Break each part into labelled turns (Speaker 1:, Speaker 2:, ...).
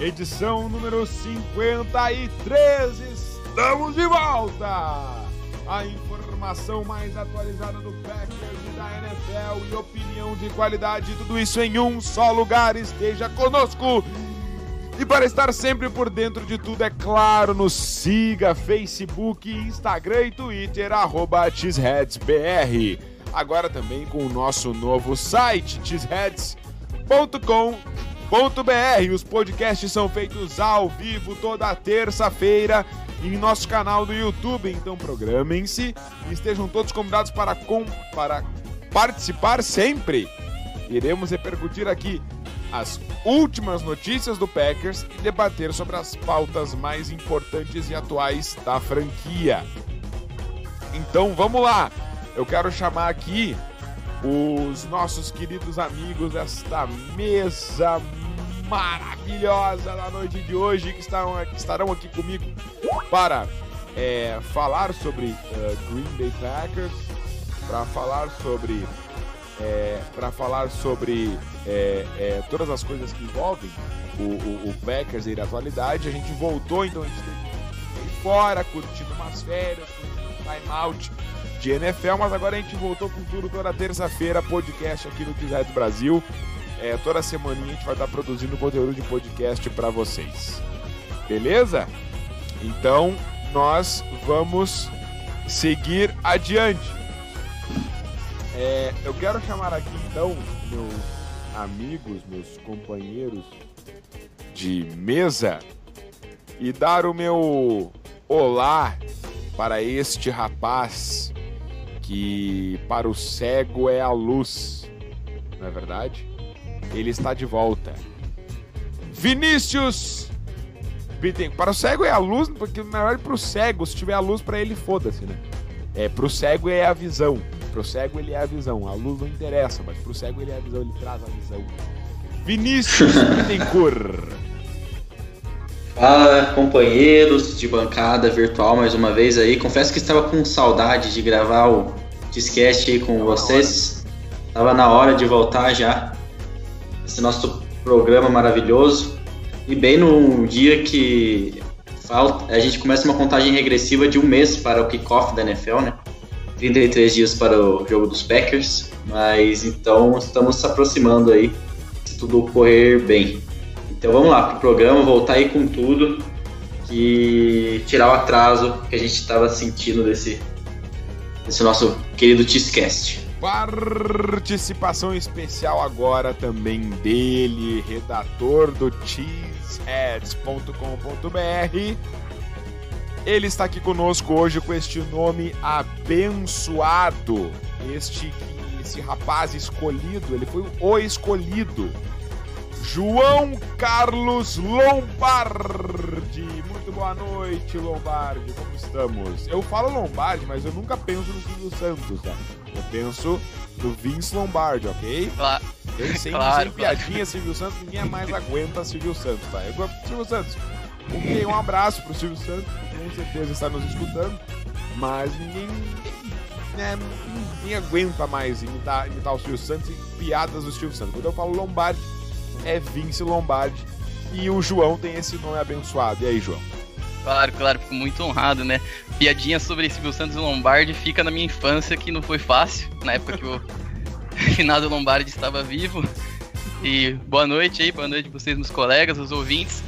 Speaker 1: edição número 53. Estamos de volta! A informação mais atualizada do Packers e da NFL e opinião de qualidade, tudo isso em um só lugar. Esteja conosco! E para estar sempre por dentro de tudo, é claro, nos siga Facebook, Instagram e Twitter, arroba. Agora também com o nosso novo site, cheeseheads.com.br. Os podcasts são feitos ao vivo toda terça-feira em nosso canal do YouTube. Então programem-se e estejam todos convidados para, com, para participar sempre. Iremos repercutir aqui as últimas notícias do Packers e debater sobre as pautas mais importantes e atuais da franquia. Então vamos lá! Eu quero chamar aqui os nossos queridos amigos desta mesa maravilhosa da noite de hoje que, estão, que estarão aqui comigo para é, falar sobre uh, Green Bay Packers, para falar sobre é, para falar sobre é, é, todas as coisas que envolvem o, o, o Packers e a atualidade. A gente voltou, então a gente teve fora, curtindo umas férias, curtindo um time-out de NFL, mas agora a gente voltou com tudo toda terça-feira, podcast aqui no Design Brasil. É, toda semana a gente vai estar produzindo conteúdo de podcast para vocês. Beleza? Então nós vamos seguir adiante. É, eu quero chamar aqui então meus amigos, meus companheiros de mesa e dar o meu olá para este rapaz que para o cego é a luz, não é verdade? Ele está de volta. Vinícius Bittencourt. Para o cego é a luz, porque na verdade para o cego, se tiver a luz para ele, foda-se, né? É, para o cego é a visão. Pro cego ele é a visão, a luz não interessa, mas pro cego ele é a visão, ele traz a visão. Vinícius Bittencourt.
Speaker 2: Fala, companheiros de bancada virtual mais uma vez aí. Confesso que estava com saudade de gravar o Discast aí com Tava vocês. Estava na hora de voltar já. Esse nosso programa maravilhoso. E bem num dia que falta, a gente começa uma contagem regressiva de um mês para o kickoff da NFL, né? 33 dias para o jogo dos Packers, mas então estamos se aproximando aí, se tudo correr bem. Então vamos lá para o programa, voltar aí com tudo e tirar o atraso que a gente estava sentindo desse, desse nosso querido Cheesecast.
Speaker 1: Participação especial agora também dele, redator do cheeseheads.com.br, ele está aqui conosco hoje com este nome abençoado. Este esse rapaz escolhido, ele foi o escolhido. João Carlos Lombardi. Muito boa noite, Lombardi. Como estamos? Eu falo Lombardi, mas eu nunca penso no Silvio Santos, tá? Eu penso no Vince Lombardi, ok?
Speaker 3: Claro.
Speaker 1: Eu sem,
Speaker 3: claro,
Speaker 1: sem piadinha, Silvio Santos, ninguém mais aguenta Silvio Santos, tá? Eu, Silvio Santos, Ok, um abraço pro Silvio Santos, com certeza está nos escutando, mas ninguém, né, ninguém aguenta mais imitar, imitar o Silvio Santos e piadas do Silvio Santos. Quando eu falo Lombardi, é Vince Lombardi e o João tem esse nome abençoado. E aí, João?
Speaker 3: Claro, claro, fico muito honrado, né? Piadinha sobre Silvio Santos e Lombardi fica na minha infância, que não foi fácil, na época que o finado Lombardi estava vivo. E boa noite aí, boa noite vocês, meus colegas, os ouvintes.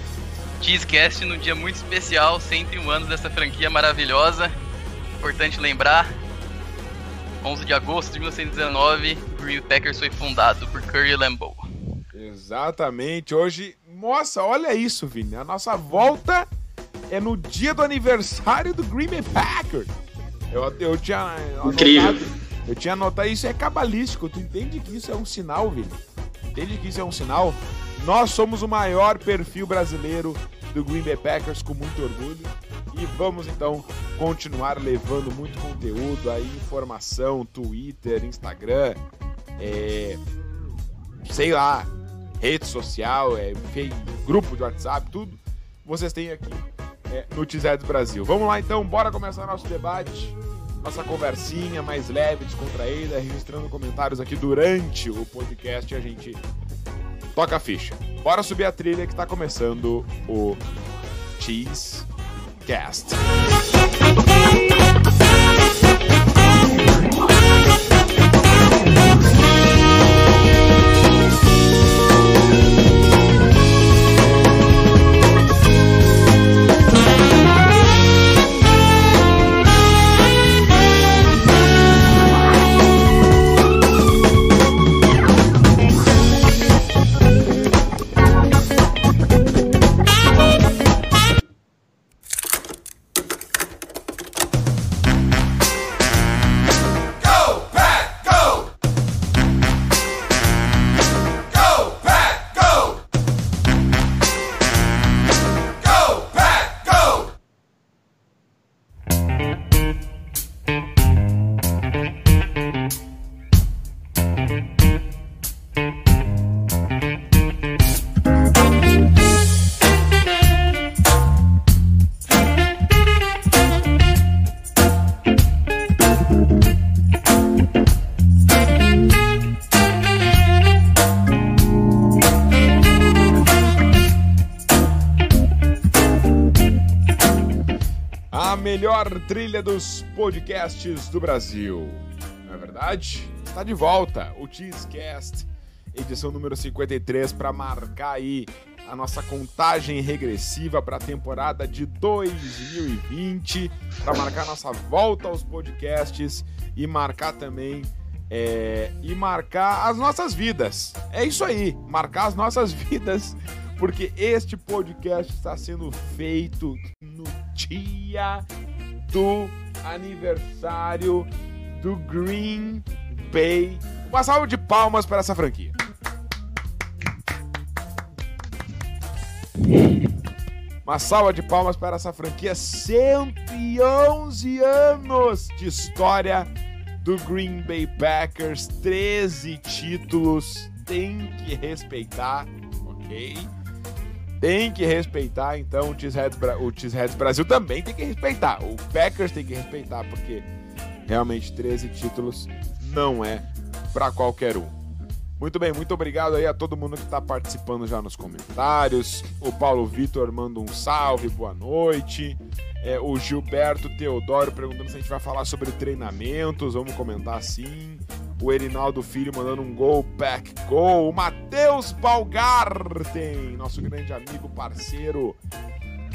Speaker 3: Cheesecast num dia muito especial, 101 anos dessa franquia maravilhosa. Importante lembrar, 11 de agosto de 1919, o Green Packers foi fundado por Curry Lambeau.
Speaker 1: Exatamente, hoje, nossa, olha isso, Vini, a nossa volta é no dia do aniversário do Green Bay Packers. Eu, eu tinha
Speaker 2: Incrível.
Speaker 1: anotado, eu tinha anotado, isso é cabalístico, tu entende que isso é um sinal, Vini? Entende que isso é um sinal? Nós somos o maior perfil brasileiro do Green Bay Packers com muito orgulho. E vamos então continuar levando muito conteúdo aí, informação, Twitter, Instagram, é, sei lá, rede social, é, grupo de WhatsApp, tudo vocês têm aqui é, no Tizedes Brasil. Vamos lá então, bora começar nosso debate. nossa conversinha mais leve, descontraída, registrando comentários aqui durante o podcast e a gente toca a ficha. Bora subir a trilha que tá começando o Cheese Cast. Melhor trilha dos podcasts do Brasil. Não é verdade? Está de volta o Cheesecast, edição número 53, para marcar aí a nossa contagem regressiva para a temporada de 2020, para marcar nossa volta aos podcasts e marcar também é, e marcar as nossas vidas. É isso aí, marcar as nossas vidas, porque este podcast está sendo feito no dia do aniversário do Green Bay. Uma salva de palmas para essa franquia. Uma salva de palmas para essa franquia. 111 anos de história do Green Bay Packers. 13 títulos. Tem que respeitar, ok? Tem que respeitar, então o Cheeseheads, o Cheeseheads Brasil também tem que respeitar. O Packers tem que respeitar, porque realmente 13 títulos não é para qualquer um. Muito bem, muito obrigado aí a todo mundo que está participando já nos comentários. O Paulo Vitor manda um salve, boa noite. É, o Gilberto Teodoro perguntando se a gente vai falar sobre treinamentos, vamos comentar sim. O Erinaldo Filho mandando um gol, pack gol. O Matheus Balgarten, nosso grande amigo, parceiro,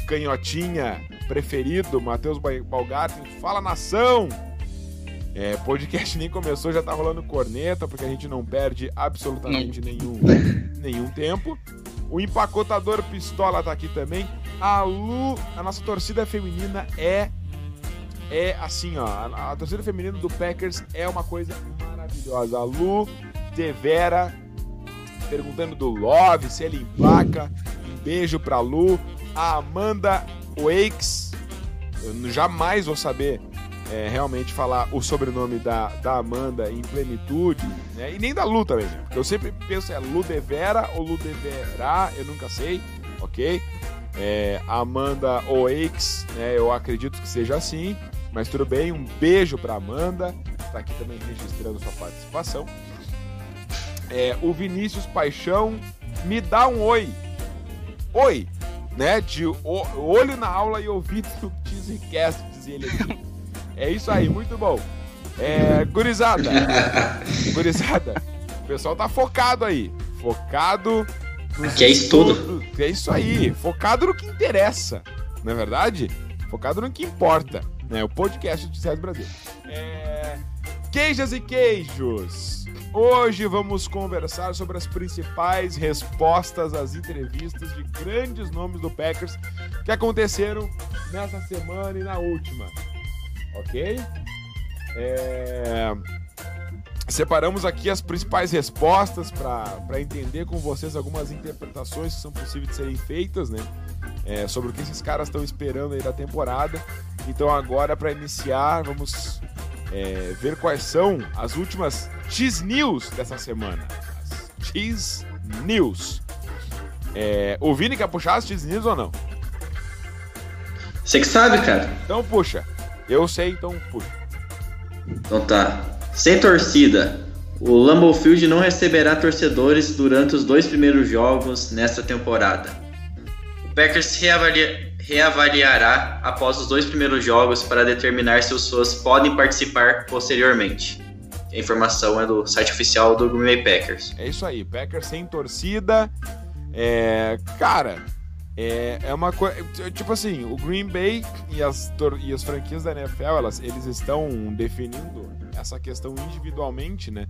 Speaker 1: canhotinha preferido, Matheus Balgarten. Fala nação! É, podcast nem começou, já tá rolando corneta, porque a gente não perde absolutamente nenhum, nenhum tempo. O empacotador Pistola tá aqui também. A Lu, a nossa torcida feminina é é assim, ó, a, a, torcida feminina do Packers é uma coisa maravilhosa. Lu Devera perguntando do Love, se ele empaca. Um beijo pra Lu. A Amanda Wakes, eu jamais vou saber é, realmente falar o sobrenome da, da Amanda em plenitude, né? E nem da Lu também, né? porque eu sempre penso é Lu Devera ou Lu Devera, eu nunca sei, ok? É, Amanda Oakes, né? Eu acredito que seja assim, mas tudo bem. Um beijo para Amanda, está aqui também registrando sua participação. É, o Vinícius Paixão me dá um oi, oi, né? De o, olho na aula e ouvido no Teasercast, diz ele aqui. É isso aí, muito bom. É, gurizada, gurizada, o pessoal tá focado aí, focado
Speaker 2: que é isso tudo.
Speaker 1: É isso aí, focado no que interessa, não é verdade? Focado no que importa, né? O podcast do César Brasil. É... Queijas e queijos. Hoje vamos conversar sobre as principais respostas às entrevistas de grandes nomes do Packers que aconteceram nessa semana e na última. Ok? É... Separamos aqui as principais respostas para entender com vocês algumas interpretações que são possíveis de serem feitas, né? É, sobre o que esses caras estão esperando aí da temporada. Então agora para iniciar, vamos é, ver quais são as últimas X News dessa semana. As X News. É, o Vini quer puxar as X News ou não?
Speaker 2: Você que sabe, cara.
Speaker 1: Então puxa. Eu sei, então puxa.
Speaker 2: Então tá. Sem torcida. O Lambeau Field não receberá torcedores durante os dois primeiros jogos nesta temporada. O Packers reavalia, reavaliará após os dois primeiros jogos para determinar se os fãs podem participar posteriormente. A informação é do site oficial do Green Bay Packers.
Speaker 1: É isso aí, Packers sem torcida. É, cara, é, é uma coisa. Tipo assim, o Green Bay e as, e as franquias da NFL, elas, eles estão definindo essa questão individualmente, né?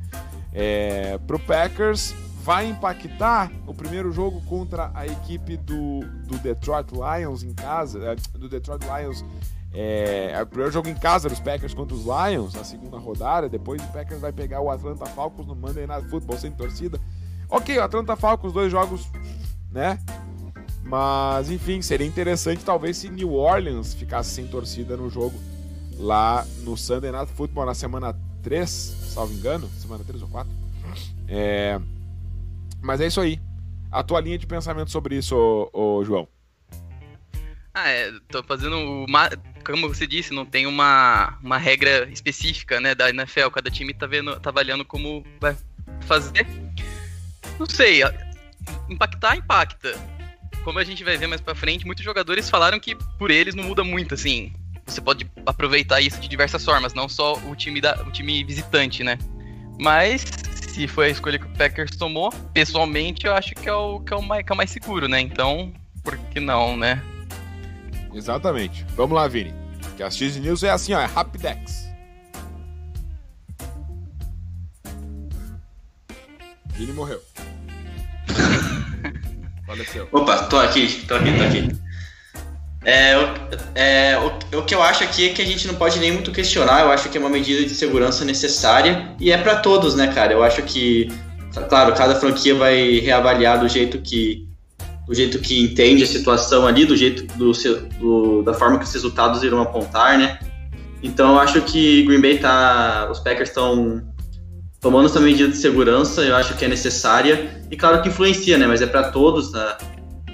Speaker 1: É, pro Packers, vai impactar o primeiro jogo contra a equipe do, do Detroit Lions em casa, é, do Detroit Lions. É, é, o primeiro jogo em casa dos Packers contra os Lions, na segunda rodada. Depois o Packers vai pegar o Atlanta Falcons no Monday Night Football sem torcida. Ok, o Atlanta Falcons, dois jogos, né? Mas, enfim, seria interessante talvez se New Orleans ficasse sem torcida no jogo lá no Sunday Night Football na semana 3, salvo engano, semana 3 ou 4. É... Mas é isso aí. A tua linha de pensamento sobre isso, ô, ô João.
Speaker 3: Ah, é, tô fazendo uma, como você disse, não tem uma, uma regra específica, né, da NFL, cada time tá vendo, tá avaliando como vai fazer. Não sei, impactar impacta como a gente vai ver mais pra frente, muitos jogadores falaram que por eles não muda muito, assim. Você pode aproveitar isso de diversas formas, não só o time, da, o time visitante, né? Mas, se foi a escolha que o Packers tomou, pessoalmente eu acho que é o, que é o, mais, que é o mais seguro, né? Então, por que não, né?
Speaker 1: Exatamente. Vamos lá, Vini. Que a X News é assim, ó, é Rapidex. Vini morreu.
Speaker 2: Faleceu. Opa, tô aqui, tô aqui, tô aqui. É, é, o, o, que eu acho aqui é que a gente não pode nem muito questionar, eu acho que é uma medida de segurança necessária e é para todos, né, cara? Eu acho que, claro, cada franquia vai reavaliar do jeito que do jeito que entende a situação ali, do jeito do, do da forma que os resultados irão apontar, né? Então eu acho que Green Bay tá, os Packers estão tomando essa medida de segurança, eu acho que é necessária. E claro que influencia, né? Mas é para todos, né?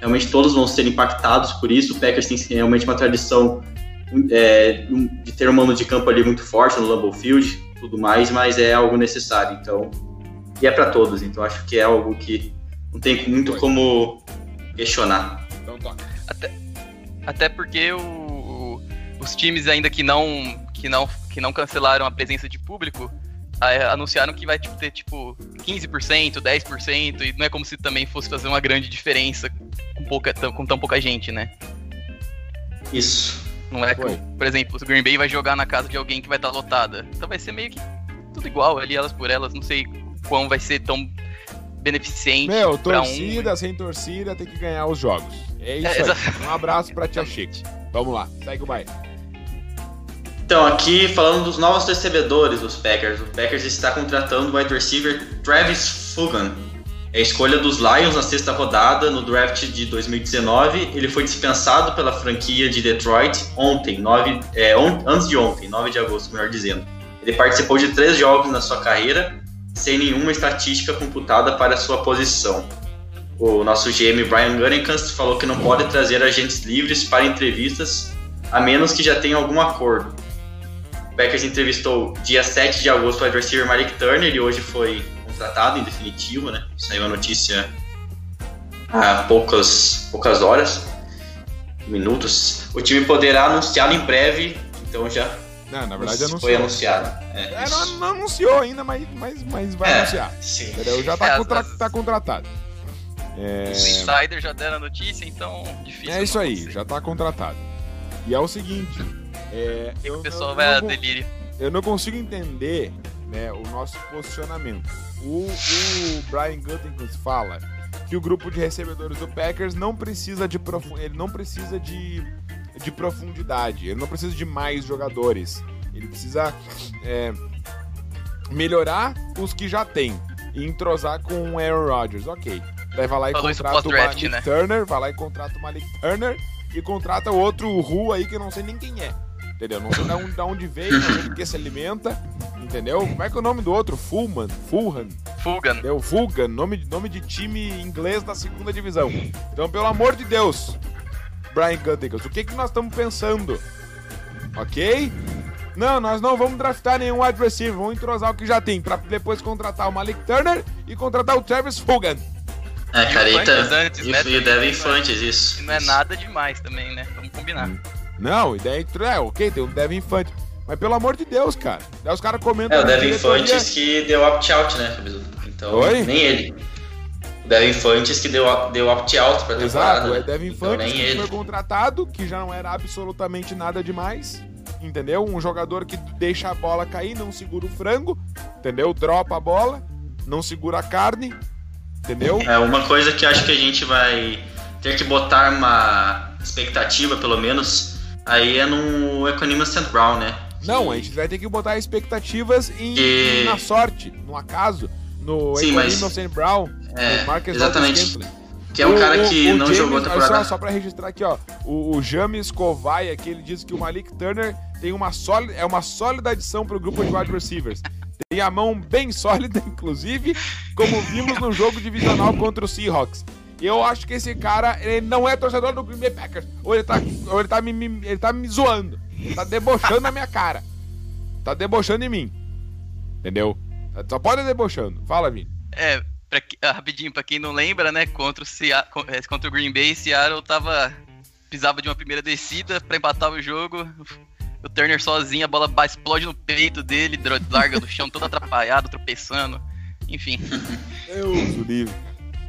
Speaker 2: Realmente todos vão ser impactados por isso. O Packers tem realmente uma tradição é, de ter um mano de campo ali muito forte no Lambeau Field, tudo mais, mas é algo necessário. Então, e é para todos. Então acho que é algo que não tem muito como questionar. Então
Speaker 3: Até, até porque o, os times ainda que não que não que não cancelaram a presença de público anunciaram que vai tipo, ter tipo 15%, 10%, e não é como se também fosse fazer uma grande diferença com, pouca, com tão pouca gente, né?
Speaker 2: Isso.
Speaker 3: Não é que, por exemplo, o Green Bay vai jogar na casa de alguém que vai estar lotada. Então vai ser meio que tudo igual ali, elas por elas. Não sei quão vai ser tão beneficente.
Speaker 1: Meu, torcida um... sem torcida tem que ganhar os jogos. É isso é, aí. Um abraço pra Tia Chique. Vamos lá, segue o baile.
Speaker 2: Então, aqui falando dos novos recebedores dos Packers. O Packers está contratando o wide receiver Travis Fugan. É a escolha dos Lions na sexta rodada no draft de 2019. Ele foi dispensado pela franquia de Detroit ontem, 9, é, on, antes de ontem, 9 de agosto, melhor dizendo. Ele participou de três jogos na sua carreira, sem nenhuma estatística computada para sua posição. O nosso GM Brian Gunningans falou que não pode trazer agentes livres para entrevistas a menos que já tenha algum acordo. O Packers entrevistou dia 7 de agosto o adversário Malik Turner, ele hoje foi contratado em definitivo, né? Saiu a notícia há poucas, poucas horas, minutos. O time poderá anunciá-lo em breve, então já
Speaker 1: não, na verdade anunciou.
Speaker 2: Foi anunciado.
Speaker 1: É, é, não, não, anunciou ainda, mas, mas, mas vai é, anunciar. Sim. Entendeu? Já tá, é, contra, as... tá contratado.
Speaker 3: É... Os insiders já deram a notícia, então difícil.
Speaker 1: É isso aí, já tá contratado. E é o seguinte, é,
Speaker 3: eu, o pessoal eu, vai eu a delírio.
Speaker 1: Eu não consigo entender né, o nosso posicionamento. O, o Brian Gutekunst fala que o grupo de recebedores do Packers não precisa de ele não precisa de, de profundidade, ele não precisa de mais jogadores. Ele precisa é, melhorar os que já tem e entrosar com o Aaron Rodgers. Ok. Daí vai lá e Falou contrata o Malik né? Turner, vai lá e contrata o Malik Turner e contrata o outro Ru aí que eu não sei nem quem é. Entendeu? Não sei de onde, de onde veio, não sei do que se alimenta. Entendeu? Como é que é o nome do outro? Fulman? Fulhan?
Speaker 3: Fulgan.
Speaker 1: É o Fulgan, nome, nome de time inglês da segunda divisão. Então, pelo amor de Deus, Brian Gutekunst, o que, que nós estamos pensando? Ok? Não, nós não vamos draftar nenhum wide receiver, vamos entrosar o que já tem, pra depois contratar o Malik Turner e contratar o Travis Fulgham.
Speaker 2: É, cara, e, tá-
Speaker 3: antes,
Speaker 2: e,
Speaker 3: né,
Speaker 2: e o Devin Infantes, isso.
Speaker 3: Não é
Speaker 2: Isso.
Speaker 3: nada demais também, né? Vamos combinar.
Speaker 1: Não, e daí, é, ok, tem o Devin Infante. Mas pelo amor de Deus, cara. Daí os caras comentam.
Speaker 2: É, o Devin Infantes que deu opt-out, né? Então,
Speaker 1: Oi?
Speaker 2: nem ele. O Devin Infantes que deu, deu opt-out pra temporada.
Speaker 1: Exato,
Speaker 2: né?
Speaker 1: é Devin
Speaker 2: Então,
Speaker 1: Infantes
Speaker 2: nem
Speaker 1: que
Speaker 2: ele.
Speaker 1: foi contratado, que já não era absolutamente nada demais. Entendeu? Um jogador que deixa a bola cair, não segura o frango, entendeu? Dropa a bola, não segura a carne, entendeu?
Speaker 2: É uma coisa que acho que a gente vai ter que botar uma expectativa, pelo menos, aí é no Equanimous St. Brown, né?
Speaker 1: Não, a gente vai ter que botar expectativas em,
Speaker 2: Que-
Speaker 1: na sorte, no acaso, no
Speaker 2: Sim, mas-
Speaker 1: Innocent Brown,
Speaker 2: É,
Speaker 1: no Marcus
Speaker 2: exatamente. Que é um
Speaker 1: O-
Speaker 2: cara
Speaker 1: o-
Speaker 2: que
Speaker 1: o
Speaker 2: não
Speaker 1: James-
Speaker 2: jogou a temporada.
Speaker 1: Só, só pra registrar aqui, ó. O, o James Kovai aqui, ele diz que o Malik Turner tem uma sólida, é uma sólida adição pro grupo de wide receivers. Tem a mão bem sólida, inclusive, como vimos no jogo divisional contra o Seahawks. Eu acho que esse cara, ele não é torcedor do Green Bay Packers. Ou ele tá, ou ele tá, me, me- ele tá me zoando. Ele tá debochando na minha cara. Tá debochando em mim. Entendeu? Só pode debochando. Fala, Vini.
Speaker 3: É, pra, ah, rapidinho, pra quem não lembra, né? Contra o, Sea- con- eh, contra o Green Bay, Seattle tava. Precisava de uma primeira descida pra empatar o jogo. O Turner sozinho, a bola explode no peito dele, larga do chão todo atrapalhado, tropeçando. Enfim.
Speaker 1: Deus o livre.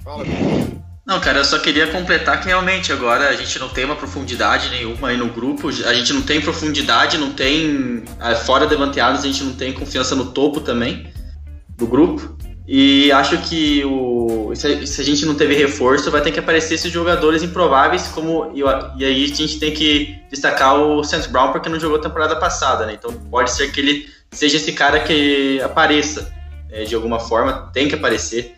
Speaker 1: Fala, Vini.
Speaker 2: Não, cara, eu só queria completar que realmente agora a gente não tem uma profundidade nenhuma aí no grupo. A gente não tem profundidade, não tem. ah, Fora Devante Adams, a gente não tem confiança no topo também do grupo. E acho que o, se, a, a gente não teve reforço, vai ter que aparecer esses jogadores improváveis, como. E, aí a gente tem que destacar o Saints Brown porque não jogou temporada passada, né? Então pode ser que ele seja esse cara que apareça é, de alguma forma, tem que aparecer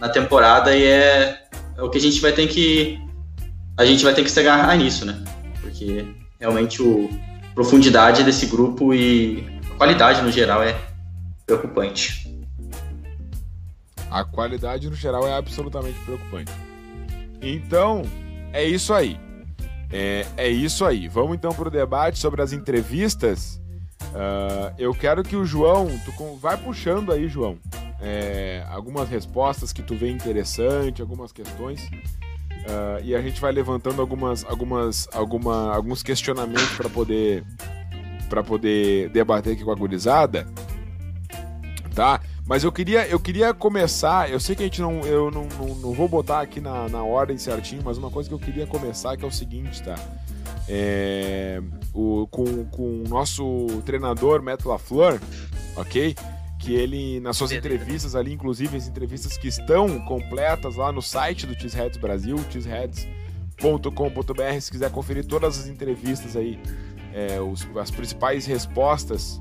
Speaker 2: na temporada e é, é o que a gente vai ter que. A gente vai ter que se agarrar nisso, né? Porque realmente o profundidade desse grupo e a qualidade no geral é preocupante.
Speaker 1: A qualidade no geral é absolutamente preocupante. Então, é isso aí. É, é isso aí. Vamos então para o debate sobre as entrevistas. Ah, eu quero que o João, tu vai puxando aí, João, é, algumas respostas que tu vê interessante, algumas questões. Ah, e a gente vai levantando algumas, algumas, alguma, alguns questionamentos para poder para poder debater aqui com a gurizada, tá? Mas eu queria, eu queria começar. Eu sei que a gente não. Eu não, não, não vou botar aqui na, na ordem certinho, mas uma coisa que eu queria começar que é o seguinte, tá? É, o, com, com o nosso treinador, Matt LaFleur, ok? Que ele, nas suas entrevistas ali, inclusive as entrevistas que estão completas lá no site do Cheeseheads Brasil, cheeseheads.com.br, se quiser conferir todas as entrevistas aí, é, os- as principais respostas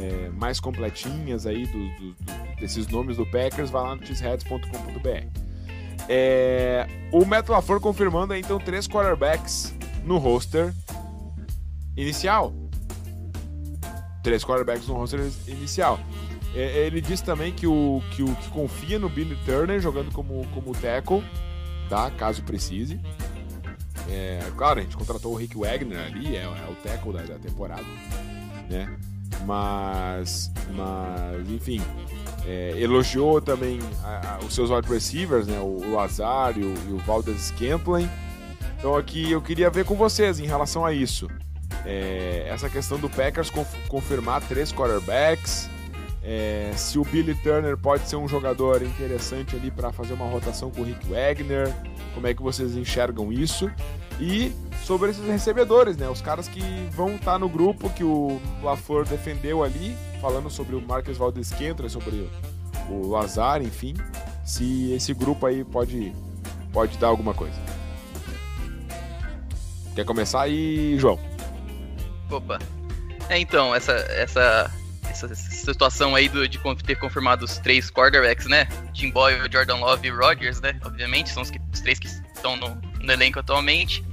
Speaker 1: é, mais completinhas aí do- do- do- desses nomes do Packers, vai lá no cheeseheads.com.br. É, o Matt LaFleur confirmando aí, então três quarterbacks no roster inicial. Três quarterbacks no roster inicial. É, ele disse também que o que, o, que confia no Billy Turner jogando como, como tackle, tá? Caso precise. É, claro, a gente contratou o Rick Wagner ali, é, é o tackle da, da temporada, né? Mas, mas enfim, é, elogiou também a- a- os seus wide receivers, né? O, o Lazar e o, e o Valdez Scantling. Então aqui eu queria ver com vocês em relação a isso. É, essa questão do Packers conf- confirmar três quarterbacks. É, se o Billy Turner pode ser um jogador interessante ali para fazer uma rotação com o Rick Wagner. Como é que vocês enxergam isso? E sobre esses recebedores, né? Os caras que vão estar no grupo que o LaFleur defendeu ali, falando sobre o Marcus Valdez Scantling, sobre o, o Lazar, enfim. Se esse grupo aí pode, pode dar alguma coisa. Quer começar aí, João?
Speaker 3: Opa. É, então, essa, essa, essa situação aí do, de ter confirmado os três quarterbacks, né? Tim Boyle, Jordan Love e Rodgers, né? Obviamente, são os, que- os três que estão no, no elenco atualmente.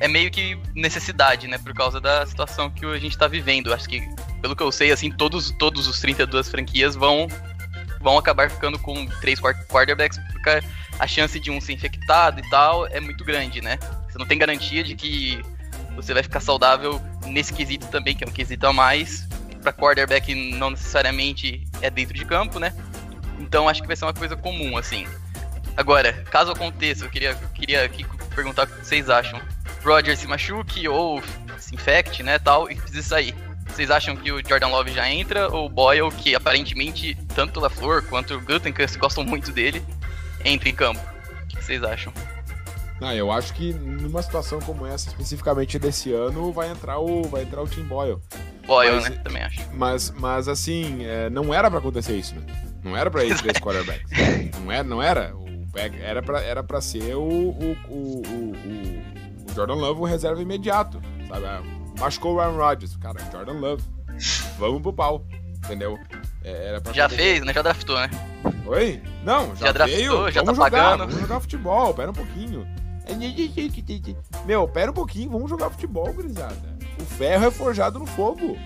Speaker 3: É meio que necessidade, né? Por causa da situação que a gente tá vivendo. Acho que, pelo que eu sei, assim, todos, todos os 32 franquias vão, vão acabar ficando com três quar- quarterbacks, porque a chance de um ser infectado e tal é muito grande, né? Você não tem garantia de que você vai ficar saudável nesse quesito também, que é um quesito a mais, para quarterback não necessariamente é dentro de campo, né? Então acho que vai ser uma coisa comum, assim. Agora, caso aconteça, eu queria, queria aqui perguntar o que vocês acham. Roger se machuque ou se infecte, né, tal, e precisa sair. Vocês acham que o Jordan Love já entra ou o Boyle, que aparentemente tanto o LaFleur quanto o Gutenkast gostam muito dele, entra em campo? O que vocês acham?
Speaker 1: Ah, eu acho que numa situação como essa, especificamente desse ano, vai entrar o, vai entrar o Tim Boyle.
Speaker 3: Mas, né? Também acho.
Speaker 1: Mas, mas assim, é, não era para acontecer isso, né? Não era para ir três quarterbacks. não era, não era. O era para era pra ser o, o, o, o, Jordan Love o reserva imediato, sabe? Ah, machucou o Ryan Rodgers. Cara, Jordan Love. Vamos pro pau, entendeu?
Speaker 3: É, pra já fez, né? Já draftou, né?
Speaker 1: Oi? Não, já,
Speaker 3: já draftou,
Speaker 1: veio.
Speaker 3: já
Speaker 1: vamos
Speaker 3: tá
Speaker 1: jogar,
Speaker 3: pagando.
Speaker 1: Vamos jogar futebol, pera um pouquinho. Meu, pera um pouquinho, vamos jogar futebol, gurizada. O ferro é forjado no fogo.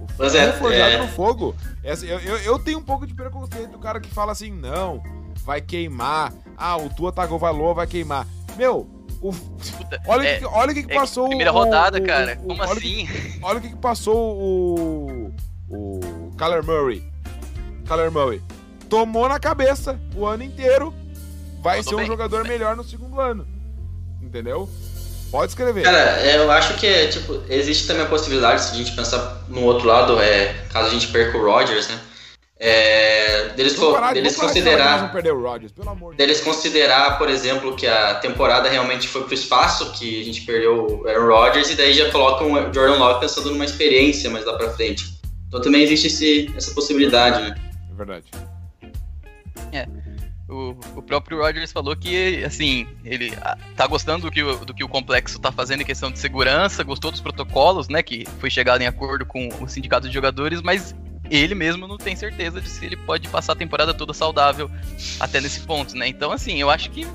Speaker 1: O ferro é, é forjado é... no fogo. Eu, eu, eu tenho um pouco de preconceito do cara que fala assim, não, vai queimar. Ah, o Tua Tagovailoa vai queimar. Meu, o... olha, é, que, olha o que, que é passou.
Speaker 3: Primeira
Speaker 1: o,
Speaker 3: rodada,
Speaker 1: o,
Speaker 3: cara.
Speaker 1: O,
Speaker 3: Como
Speaker 1: olha
Speaker 3: assim?
Speaker 1: Que, olha o que, que passou o. O. Kyler Murray. Kyler Murray. Tomou na cabeça o ano inteiro. Vai ser um bem, jogador melhor no segundo ano. Entendeu? Pode escrever.
Speaker 2: Cara, eu acho que é, tipo, existe também a possibilidade, se a gente pensar no outro lado, é, caso a gente perca o Rodgers, né? É, deles, parar, deles considerar
Speaker 1: Rodgers,
Speaker 2: deles considerar, por exemplo, que a temporada realmente foi pro espaço, que a gente perdeu o Aaron Rodgers e daí já colocam o Jordan Love pensando numa experiência mais lá para frente. Então também existe esse, essa possibilidade, né?
Speaker 1: É verdade.
Speaker 3: É. O, próprio Rodgers falou que, assim, ele tá gostando do que, o, do que o complexo tá fazendo em questão de segurança, gostou dos protocolos, né, que foi chegado em acordo com o sindicato de jogadores, mas ele mesmo não tem certeza de se ele pode passar a temporada toda saudável até nesse ponto, né? Então, assim, eu acho que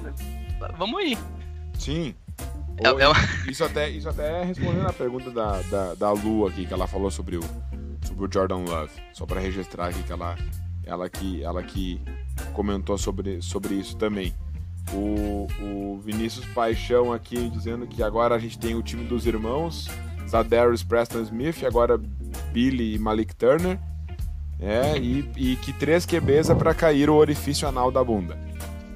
Speaker 3: vamos ir.
Speaker 1: Sim. É, é isso, até, isso até respondendo a pergunta da, da, da Lu aqui, que ela falou sobre o, sobre o Jordan Love. Só para registrar aqui que ela, ela, que, ela que comentou sobre, sobre isso também. O, o Vinícius Paixão aqui dizendo que agora a gente tem o time dos irmãos, Zadarius Preston Smith, agora Billy e Malik Turner. É, e, e que três QBs é pra cair o orifício anal da bunda.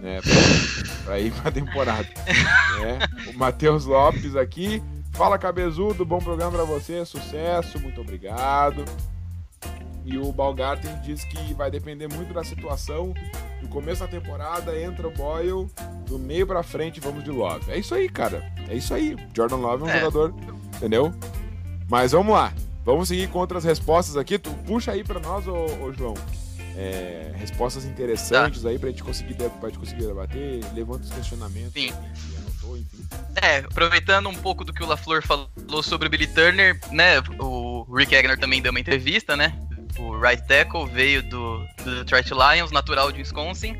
Speaker 1: É, pra, pra ir pra temporada. É, o Matheus Lopes aqui. Fala cabezudo, bom programa pra você, sucesso, muito obrigado. E o Balgarten diz que vai depender muito da situação. No começo da temporada entra o Boyle, do meio pra frente vamos de Love. É isso aí, cara. É isso aí. Jordan Love é um é. jogador, entendeu? Mas vamos lá. Vamos seguir com outras respostas aqui. Tu puxa aí para nós, ô, ô João. É, respostas interessantes tá. aí pra gente conseguir, pra gente conseguir debater, levanta os questionamentos.
Speaker 3: Sim. É, aproveitando um pouco do que o LaFleur falou sobre o Billy Turner, né? O Rick Agner também deu uma entrevista, né? O right tackle veio do, do Detroit Lions, natural de Wisconsin.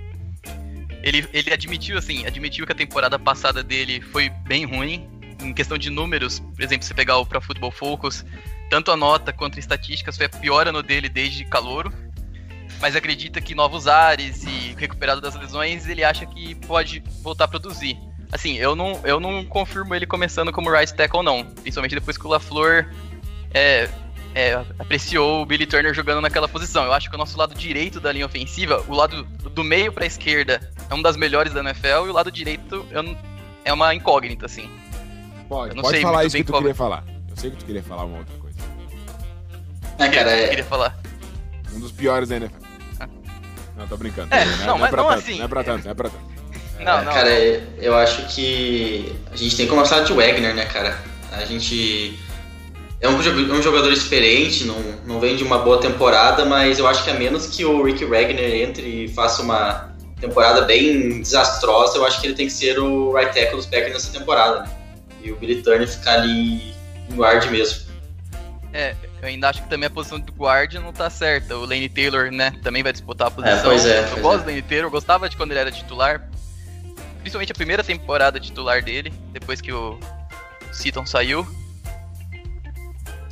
Speaker 3: Ele, ele admitiu, assim, admitiu que a temporada passada dele foi bem ruim. Em questão de números, por exemplo, se pegar o Pro Football Focus, tanto a nota quanto a estatísticas foi a pior ano dele desde calouro. Mas acredita que novos ares e recuperado das lesões, ele acha que pode voltar a produzir. Assim, eu não, eu não confirmo ele começando como right tackle, não. Principalmente depois que o LaFleur é, é, apreciou o Billy Turner jogando naquela posição. Eu acho que o nosso lado direito da linha ofensiva, o lado do meio para a esquerda, é um das melhores da NFL e o lado direito não, é uma incógnita, assim.
Speaker 1: Pode, pode falar isso que tu qual... queria falar. Eu sei que tu queria falar uma outra coisa.
Speaker 2: É, cara,
Speaker 3: é... queria falar.
Speaker 1: Um dos piores da NFL. Ah. Não, tô brincando.
Speaker 3: É, não, é, não, mas não
Speaker 1: tanto,
Speaker 3: assim.
Speaker 1: Não é pra tanto, não é pra tanto.
Speaker 2: Não, não. Cara, eu acho que a gente tem que começar de Wagner, né, cara? A gente é um, um jogador experiente, não, não vem de uma boa temporada, mas eu acho que a menos que o Rick Wagner entre e faça uma temporada bem desastrosa, eu acho que ele tem que ser o right tackle dos Packers nessa temporada, né? E o Billy Turner ficar ali em guard mesmo.
Speaker 3: É, eu ainda acho que também a posição do guard não tá certa. O Lane Taylor, né, também vai disputar a posição.
Speaker 2: É, pois é,
Speaker 3: eu
Speaker 2: pois
Speaker 3: gosto
Speaker 2: é.
Speaker 3: do Lane Taylor, eu gostava de quando ele era titular. Principalmente a primeira temporada titular dele, depois que o Seaton saiu.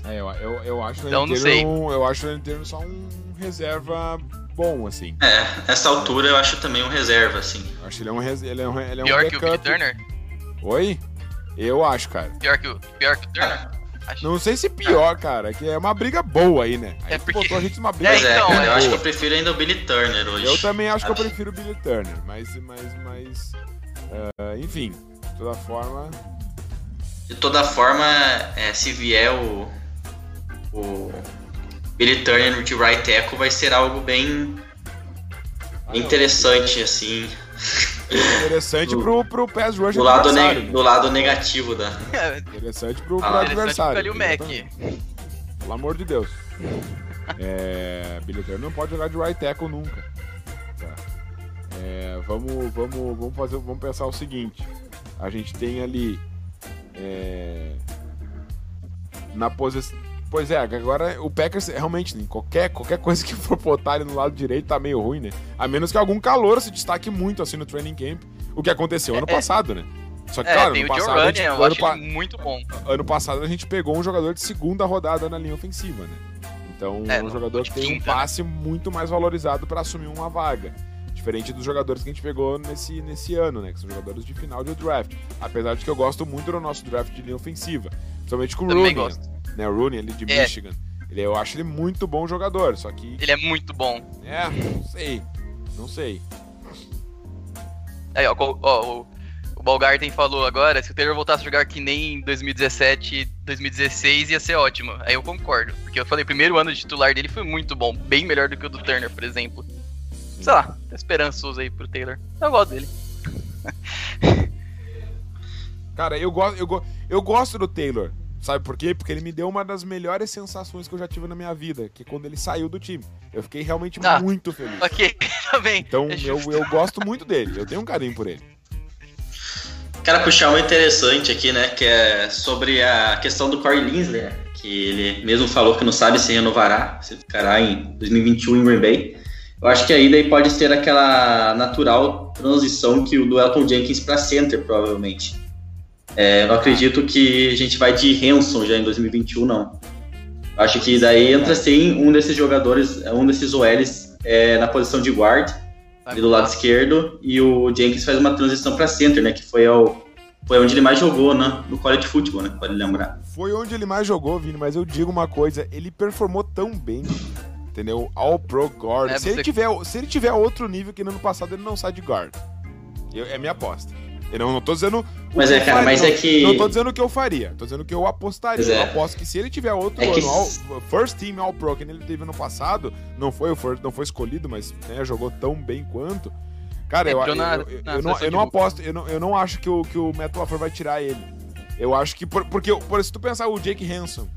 Speaker 1: É, eu, eu, eu acho
Speaker 3: então, não sei.
Speaker 1: Um, eu acho o Taylor só um reserva bom, assim.
Speaker 2: É, nessa altura eu acho também um reserva, assim.
Speaker 1: Eu acho ele é um, ele é um, ele é um
Speaker 3: Pior
Speaker 1: backup.
Speaker 3: que o Billy Turner?
Speaker 1: Oi? Eu acho, cara.
Speaker 3: Pior que o, pior que o Turner? Acho-
Speaker 1: Não sei se pior, cara, que é uma briga boa aí, né? Aí
Speaker 3: É porque-
Speaker 1: botou a gente numa briga
Speaker 2: Pois é,
Speaker 3: então,
Speaker 2: cara,
Speaker 3: é
Speaker 2: eu acho que eu prefiro ainda o Billy Turner hoje.
Speaker 1: Eu também acho que eu
Speaker 2: Acho.
Speaker 1: prefiro o Billy Turner, mas, mas, mas ah, enfim, de toda forma,
Speaker 2: De toda forma, é, se vier o, o Billy Turner de right tackle, vai ser algo bem
Speaker 1: Ah,
Speaker 2: interessante, assim,
Speaker 1: interessante
Speaker 2: Do-
Speaker 1: pro, pro pass rush
Speaker 2: do lado, ne-
Speaker 1: né?
Speaker 2: do lado negativo da.
Speaker 1: Interessante pro, pro
Speaker 2: Ah,
Speaker 3: Interessante
Speaker 1: adversário.
Speaker 3: ali o Mac.
Speaker 1: Pelo amor de Deus. É, Billy Turner não pode jogar de right tackle nunca. Tá. É, vamos, vamos, vamos fazer, vamos pensar o seguinte. A gente tem ali é, na posição. Pois é, agora o Packers realmente, né, qualquer, qualquer coisa que for botar ali no lado direito tá meio ruim, né? A menos que algum calor se destaque muito assim no training camp, o que aconteceu ano
Speaker 3: É, é.
Speaker 1: passado, né? Só que,
Speaker 3: É,
Speaker 1: claro, ano passado,
Speaker 3: Running,
Speaker 1: gente,
Speaker 3: eu
Speaker 1: ano, pa-
Speaker 3: ele muito bom.
Speaker 1: ano passado a gente pegou um jogador de segunda rodada na linha ofensiva, né? Então
Speaker 3: É,
Speaker 1: um jogador que tem um
Speaker 3: né?
Speaker 1: passe muito mais valorizado para assumir uma vaga. Diferente dos jogadores que a gente pegou nesse, nesse ano, né? Que são jogadores de final de draft. Apesar de que eu gosto muito do nosso draft de linha ofensiva. Principalmente com o Rooney.
Speaker 3: gosto.
Speaker 1: Né? O Rooney ali de
Speaker 3: É.
Speaker 1: Michigan. Ele, eu acho ele muito bom jogador, só que.
Speaker 3: Ele é muito bom.
Speaker 1: É, não sei. Não sei.
Speaker 3: Aí, ó, ó, o, o Balgarten falou agora, se o Taylor voltasse a jogar que nem em 2017, 2016, ia ser ótimo. Aí eu concordo, porque eu falei, o primeiro ano de titular dele foi muito bom, bem melhor do que o do Turner, por exemplo. Sei lá, tá esperançoso aí pro Taylor. Eu gosto dele.
Speaker 1: Cara, eu, go eu, go eu gosto do Taylor. Sabe por quê? Porque ele me deu uma das melhores sensações que eu já tive na minha vida, que é quando ele saiu do time. Eu fiquei realmente
Speaker 3: Ah.
Speaker 1: muito feliz.
Speaker 3: Ok, tá bem.
Speaker 1: Então
Speaker 3: É
Speaker 1: eu, eu gosto muito dele, eu tenho um carinho por ele.
Speaker 2: Quero puxar uma interessante aqui, né? Que é sobre a questão do Corey Linsley, né, que ele mesmo falou que não sabe se renovará, se ficará em 2021 em Green Bay. Eu acho que aí daí pode ter aquela natural transição que o do Elton Jenkins para center, provavelmente. É, eu não acredito que a gente vai de Hanson já em 2021, não. Eu acho que daí entra sim um desses jogadores, um desses OLs é, na posição de guard, ali do lado esquerdo, e o Jenkins faz uma transição para center, né? Que foi, ao, foi onde ele mais jogou, né? No college football, né? Pode lembrar.
Speaker 1: Foi onde ele mais jogou, Vini, mas eu digo uma coisa, ele performou tão bem, entendeu? All Pro Guard.
Speaker 3: É,
Speaker 1: se, ele tiver, se ele tiver outro nível que no ano passado, ele não sai de guard. Eu- é minha aposta. Eu não, não tô dizendo. o
Speaker 2: Mas
Speaker 1: que
Speaker 2: é,
Speaker 1: eu
Speaker 2: cara,
Speaker 1: faria,
Speaker 2: mas
Speaker 1: não,
Speaker 2: é que-
Speaker 1: Não tô dizendo o que eu faria, tô dizendo o que eu apostaria.
Speaker 2: É.
Speaker 1: Eu aposto que se ele tiver outro
Speaker 2: É que
Speaker 1: ano, all- first team All Pro que ele teve ano passado, não foi, o first, não foi escolhido, mas né, jogou tão bem quanto. Cara, eu, eu,
Speaker 3: Entrou na-
Speaker 1: eu- eu
Speaker 3: na
Speaker 1: não,
Speaker 3: seleção
Speaker 1: eu não aposto, eu não, eu não acho que o, que o Matt LaFleur vai tirar ele. Eu acho que. por- porque, por, se tu pensar, o Jake Hanson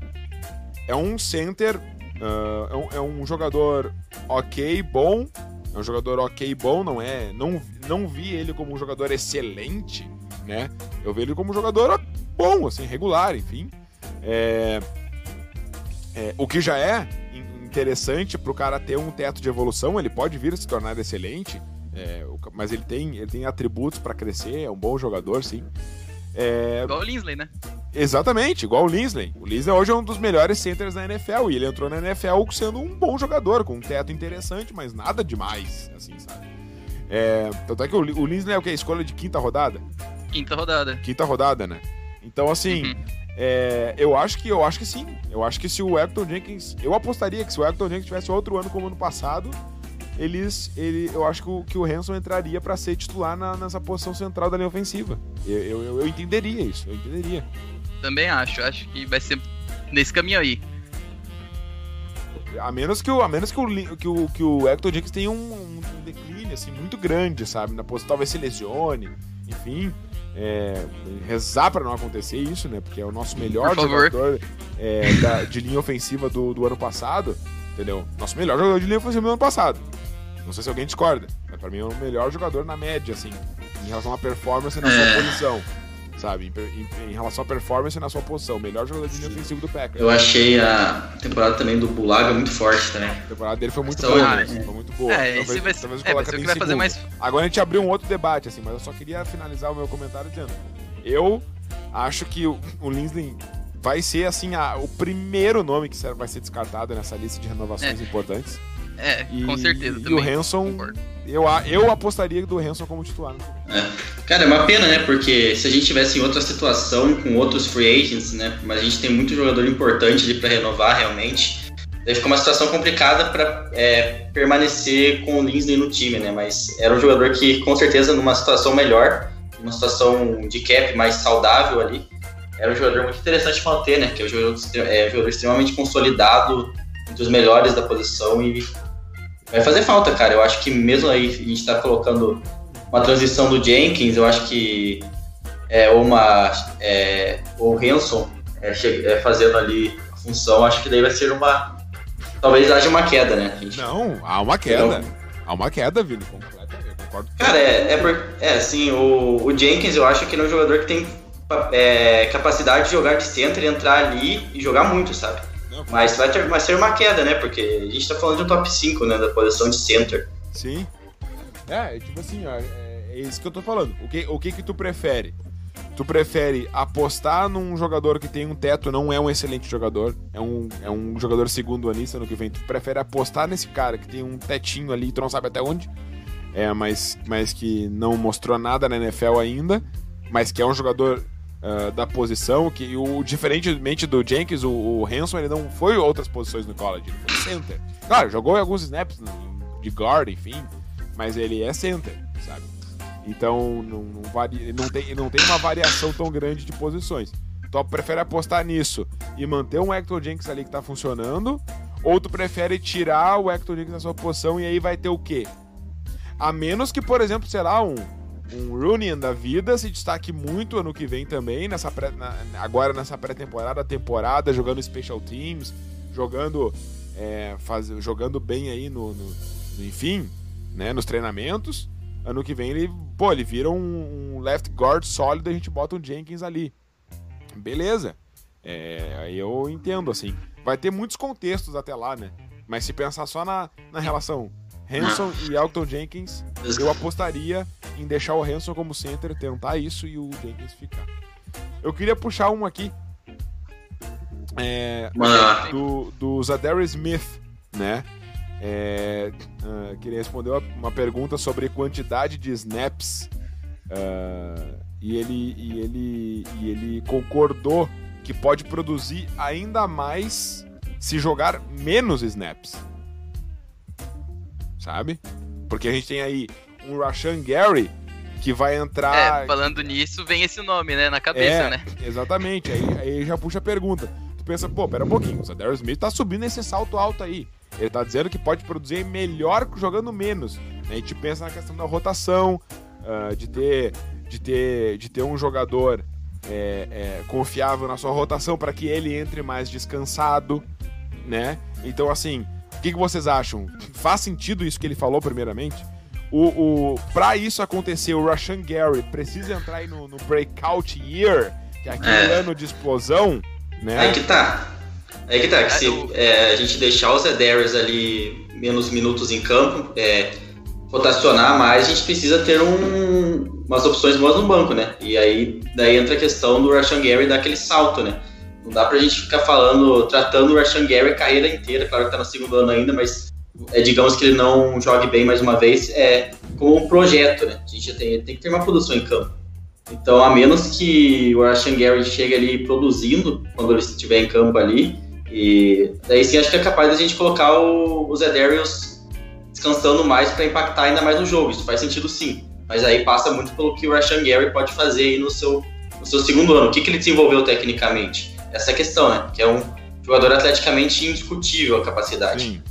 Speaker 1: é um center, ah, é, um, é um jogador ok, bom. É um jogador ok, bom, não é. Não, não vi ele como um jogador excelente, né? Eu vi ele como um jogador bom, assim, regular, enfim. É, é, o que já é in- interessante pro cara ter um teto de evolução, ele pode vir a se tornar excelente, é, o mas ele tem, ele tem atributos para crescer, é um bom jogador, sim. É,
Speaker 3: Igual o Linsley, né?
Speaker 1: Exatamente, igual o Linsley. O Linsley hoje é um dos melhores centers da NFL e ele entrou na NFL sendo um bom jogador, com um teto interessante, mas nada demais, assim, sabe? É, tanto é que o, Li- o Linsley é o quê? Escolha de quinta rodada?
Speaker 3: Quinta rodada.
Speaker 1: Quinta rodada, né? Então, assim,
Speaker 3: Uhum.
Speaker 1: é, eu acho que eu acho que sim. Eu acho que se o Elton Jenkins. Eu apostaria que se o Elton Jenkins tivesse outro ano como ano passado, eles. Ele, eu acho que o, que o Hanson entraria para ser titular na- nessa posição central da linha ofensiva. Eu, eu, eu- entenderia isso, eu entenderia.
Speaker 3: Também acho. Acho que vai ser nesse caminho aí.
Speaker 1: A menos que o, a menos que o, que o, que o Hector Jenkins tenha um, um declínio assim, muito grande, sabe? Na posição, talvez se lesione, enfim. é, rezar pra não acontecer isso, né? Porque é o nosso melhor jogador é, da- de linha ofensiva do, do ano passado, entendeu? Nosso melhor jogador de linha ofensiva do ano passado. Não sei se alguém discorda, mas pra mim é o melhor jogador na média, assim, em relação à performance na sua
Speaker 2: É.
Speaker 1: posição, sabe? Em, em- em relação à performance na sua posição, melhor jogador de linha ofensiva do Packers.
Speaker 2: Eu achei a temporada também do Bulaga muito forte também.
Speaker 1: A temporada dele foi muito
Speaker 2: Então,
Speaker 1: boa,
Speaker 3: ah,
Speaker 1: né? Foi muito boa.
Speaker 3: É,
Speaker 1: talvez,
Speaker 3: esse vai,
Speaker 1: talvez
Speaker 3: é,
Speaker 1: coloque
Speaker 3: ser vai
Speaker 1: em
Speaker 3: fazer mais.
Speaker 1: Agora a gente abriu um outro debate, assim, mas eu só queria finalizar o meu comentário dizendo. Eu acho que o, o Linsley vai ser, assim, a- o primeiro nome que vai ser descartado nessa lista de renovações importantes.
Speaker 3: É,
Speaker 1: e,
Speaker 3: com certeza.
Speaker 1: E
Speaker 3: também.
Speaker 1: o Hanson, eu, eu apostaria do Hanson como titular.
Speaker 2: É. Cara, é uma pena, né? Porque se a gente tivesse em outra situação, com outros free agents, né? Mas a gente tem muito jogador importante ali para renovar realmente. Daí ficou uma situação complicada para é, permanecer com o Linsley no time, né? Mas era um jogador que, com certeza, numa situação melhor, numa situação de cap mais saudável ali, era um jogador muito interessante manter, né? Que é um jogador, é um jogador extremamente consolidado, um dos melhores da posição e vai fazer falta, cara. Eu acho que mesmo aí a gente tá colocando uma transição do Jenkins, eu acho que é uma é, o Hanson é, é, fazendo ali a função, acho que daí vai ser uma talvez haja uma queda, né?
Speaker 1: Gente... Não, há uma queda. Então, há uma queda, Vini, completamente. Concordo.
Speaker 2: Cara, é, é, por, é assim, o, o Jenkins eu acho que ele é um jogador que tem é, capacidade de jogar de centro e entrar ali e jogar muito, sabe? Mas vai, ter, vai ser uma queda, né? Porque a gente tá falando de um top 5, né? Da posição de center.
Speaker 1: Sim. É, tipo assim, ó, é, é, isso que eu tô falando. O que, o que que tu prefere? Tu prefere apostar num jogador que tem um teto, não é um excelente jogador, é um, é um jogador segundo anista no que vem. Tu prefere apostar nesse cara que tem um tetinho ali, tu não sabe até onde, é, mas, mas que não mostrou nada na NFL ainda, mas que é um jogador uh, da posição, que o diferentemente do Jenkins, o, o Hanson ele não foi outras posições no college, ele foi center. Claro, jogou alguns snaps de guard, enfim, mas ele é center, sabe? Então não, não, não, tem, não tem uma variação tão grande de posições. Tu prefere apostar nisso e manter um Hector Jenkins ali que tá funcionando, ou tu prefere tirar o Hector Jenkins da sua posição e aí vai ter o quê? A menos que, por exemplo, sei lá, um, um Rooney da vida se destaque muito ano que vem também, nessa pré, na, agora nessa pré-temporada, temporada, jogando Special Teams, jogando, é, faz, jogando bem aí no, no, no, enfim, né, nos treinamentos. Ano que vem ele, pô, ele vira um, um left guard sólido a gente bota um Jenkins ali. Beleza. É, aí eu entendo, assim. Vai ter muitos contextos até lá, né? Mas se pensar só na, na relação Hanson e Elton Jenkins, eu apostaria em deixar o Hanson como center, tentar isso e o Jenkins ficar. Eu queria puxar um aqui. É, do, do Zadary Smith, né? É, uh, queria responder uma pergunta sobre quantidade de snaps. Uh, e, ele, e, ele, e ele concordou que pode produzir ainda mais se jogar menos snaps sabe? Porque a gente tem aí um Rashan Gary que vai entrar.
Speaker 3: É, falando nisso, vem esse nome, né, na cabeça,
Speaker 1: é,
Speaker 3: né?
Speaker 1: Exatamente. Aí, aí já puxa a pergunta. Tu pensa, pô, pera um pouquinho, o Zadar Smith tá subindo esse salto alto aí. Ele tá dizendo que pode produzir melhor jogando menos. Né? A gente pensa na questão da rotação, uh, de, ter, de, ter, de ter um jogador é, é, confiável na sua rotação para que ele entre mais descansado, né? Então, assim, o que, que, vocês acham? Faz sentido isso que ele falou, primeiramente? O, o, pra isso acontecer, o Rashan Gary precisa entrar aí no, no breakout year, que é aquele é. ano de explosão, né?
Speaker 2: Aí que tá. Aí que tá, que se é, a gente deixar os Edarius ali menos minutos em campo, é, rotacionar mais, a gente precisa ter um, umas opções boas no banco, né? E aí daí entra a questão do Rashan Gary dar aquele salto, né? Não dá pra gente ficar falando, tratando o Rashan Gary a carreira inteira, claro que tá no segundo ano ainda, mas é, digamos que ele não jogue bem mais uma vez, é como um projeto, né? A gente tem, tem que ter uma produção em campo. Então, a menos que o Rashan Gary chegue ali produzindo quando ele estiver em campo ali, e daí sim acho que é capaz da gente colocar o, o Zedarius descansando mais para impactar ainda mais no jogo. Isso faz sentido sim. Mas aí passa muito pelo que o Rashan Gary pode fazer aí no seu, no seu segundo ano. O que, que ele desenvolveu tecnicamente? essa questão, né? Que é um jogador atleticamente indiscutível a capacidade. Sim.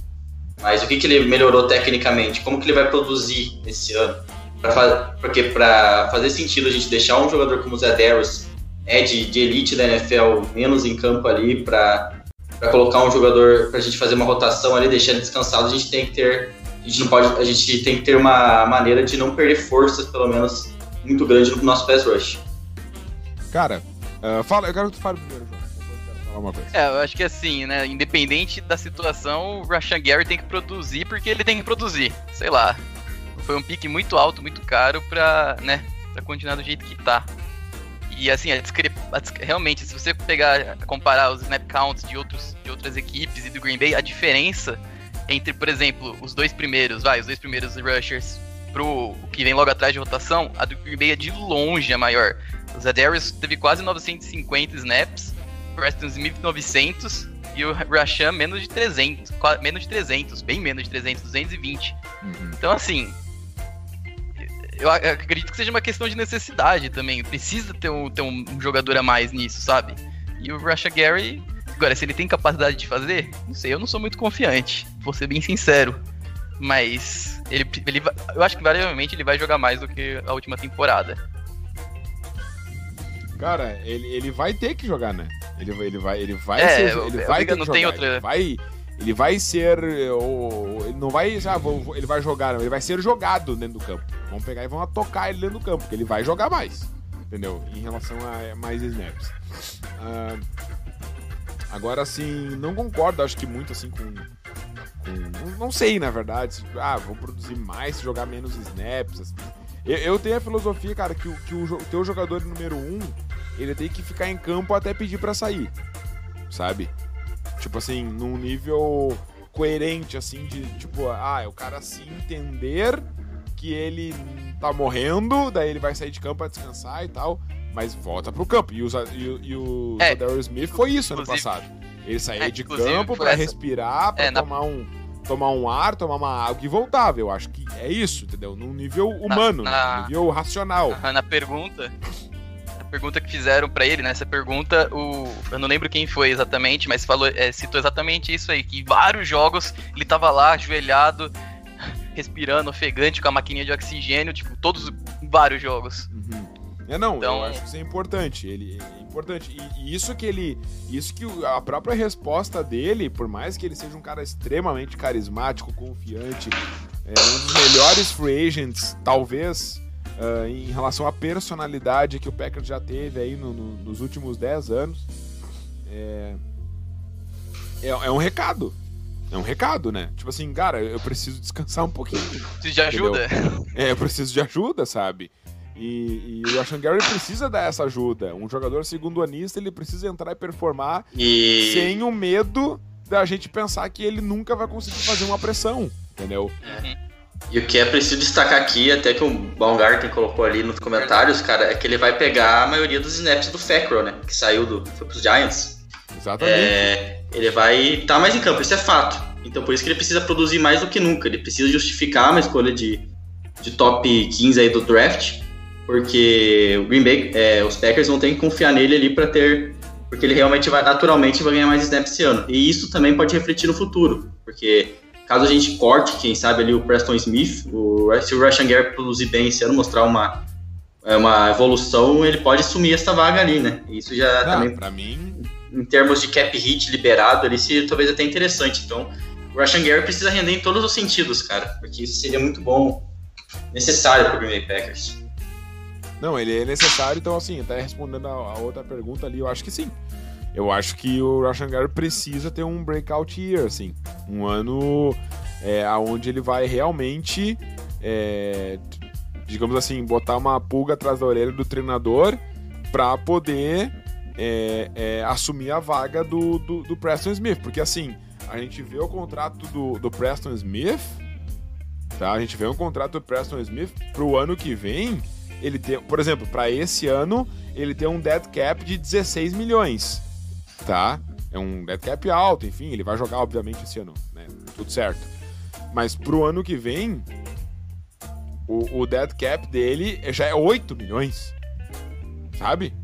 Speaker 2: Mas o que, que ele melhorou tecnicamente? Como que ele vai produzir esse ano? Pra, porque para fazer sentido a gente deixar um jogador como o Zé Darius, é de, de elite da NFL, menos em campo ali, para colocar um jogador, para a gente fazer uma rotação ali, deixar ele descansado, a gente tem que ter. A gente não pode. A gente tem que ter uma maneira de não perder forças, pelo menos, muito grande no nosso pass rush.
Speaker 1: Cara, uh, fala, eu quero que tu fale primeiro,
Speaker 3: alguma coisa. É, eu acho que assim, né? Independente da situação, o Rashan Gary tem que produzir porque ele tem que produzir. Sei lá. Foi um pique muito alto, muito caro pra, né? Pra continuar do jeito que tá. E assim, a discre... a realmente, se você pegar, comparar os snap counts de, outros, de outras equipes e do Green Bay, a diferença entre, por exemplo, os dois primeiros, vai, os dois primeiros rushers pro que vem logo atrás de rotação, a do Green Bay é de longe a maior. O Zadarius teve quase 950 snaps, Preston Smith 900 e o Rashan menos de 300, menos de 300, bem menos de 300, 220. Uhum. Então assim, eu acredito que seja uma questão de necessidade também. Precisa ter um, ter um jogador a mais nisso, sabe? E o Rasha Gary, agora, se ele tem capacidade de fazer, não sei, eu não sou muito confiante, vou ser bem sincero. Mas ele, ele eu acho que variavelmente ele vai jogar mais do que a última temporada.
Speaker 1: Cara, ele, ele vai ter que jogar, né? Ele, ele vai, ele vai é, ser, ele vai ter que jogar. Outra... Ele vai, ele vai ser, ou, ele não vai, ah, vou, ele vai jogar, não, ele vai ser jogado dentro do campo. Vamos pegar e vamos tocar ele dentro do campo, porque ele vai jogar mais, entendeu? Em relação a mais snaps. Uh, agora, assim, não concordo, acho que muito assim com não sei, na verdade. Ah, vou produzir mais, jogar menos snaps. Assim. Eu, eu, tenho a filosofia, cara, que, que o, o teu jogador número um, ele tem que ficar em campo até pedir para sair. Sabe? Tipo assim, num nível coerente, assim, de tipo, ah, é o cara se entender que ele tá morrendo, daí ele vai sair de campo pra descansar e tal, mas volta pro campo. E o, e, e o é, Smith foi isso ano passado. Ele saía é, de campo para respirar, para é, tomar na... um tomar um ar, tomar uma água e voltava. Eu acho que é isso, entendeu? Num nível humano, na, na... nível racional.
Speaker 3: Na pergunta, pergunta que fizeram para ele, né, pergunta, o eu não lembro quem foi exatamente, mas falou, é, citou exatamente isso aí, que vários jogos ele tava lá ajoelhado, respirando, ofegante com a maquininha de oxigênio, tipo, todos vários jogos.
Speaker 1: Uhum. É não, então... eu acho que isso é importante. Ele é importante. E, e, isso que ele. Isso que a própria resposta dele, por mais que ele seja um cara extremamente carismático, confiante, é um dos melhores free agents, talvez. Uh, em relação à personalidade que o Packers já teve aí no, no, nos últimos 10 anos, é, é, é um recado. É um recado, né? Tipo assim, cara, eu preciso descansar um pouquinho.
Speaker 3: Preciso de ajuda?
Speaker 1: Entendeu? É, eu preciso de ajuda, sabe? E, e o Rashan Gary precisa dar essa ajuda. Um jogador segundo anista, ele precisa entrar e performar e... sem o medo da gente pensar que ele nunca vai conseguir fazer uma pressão, entendeu?
Speaker 2: Uhum. E o que é preciso destacar aqui, até que o Baumgarten colocou ali nos comentários, cara, é que ele vai pegar a maioria dos snaps do Fackrell, né? Que saiu do. foi pros Giants.
Speaker 1: Exatamente.
Speaker 2: É, ele vai estar tá mais em campo, isso é fato. Então por isso que ele precisa produzir mais do que nunca. Ele precisa justificar uma escolha de, de top 15 aí do draft porque o Green Bay, é, os Packers vão ter que confiar nele ali para ter, porque ele realmente vai, naturalmente, vai ganhar mais snaps esse ano. E isso também pode refletir no futuro, porque caso a gente corte, quem sabe ali o Preston Smith, o, se o Russian Gary produzir bem esse ano, mostrar uma, é, uma evolução, ele pode assumir essa vaga ali, né? Isso já
Speaker 1: Não,
Speaker 2: também,
Speaker 1: para mim,
Speaker 2: em termos de cap hit liberado, ali se talvez até interessante. Então, o Russian Gary precisa render em todos os sentidos, cara, porque isso seria muito bom, necessário para o Green Bay Packers.
Speaker 1: Não, ele é necessário, então assim, até respondendo a, a, outra pergunta ali, eu acho que sim. Eu acho que o Rashan Gary precisa ter um breakout year, assim. Um ano é, onde ele vai realmente, é, digamos assim, botar uma pulga atrás da orelha do treinador para poder é, é, assumir a vaga do, do, do, Preston Smith. Porque assim, a gente vê o contrato do, do Preston Smith, tá? A gente vê um contrato do Preston Smith pro ano que vem ele tem, por exemplo, para esse ano, ele tem um dead cap de 16 milhões, tá? É um dead cap alto, enfim, ele vai jogar obviamente esse ano, né? Tudo certo. Mas pro ano que vem, o, o dead cap dele já é 8 milhões. Sabe?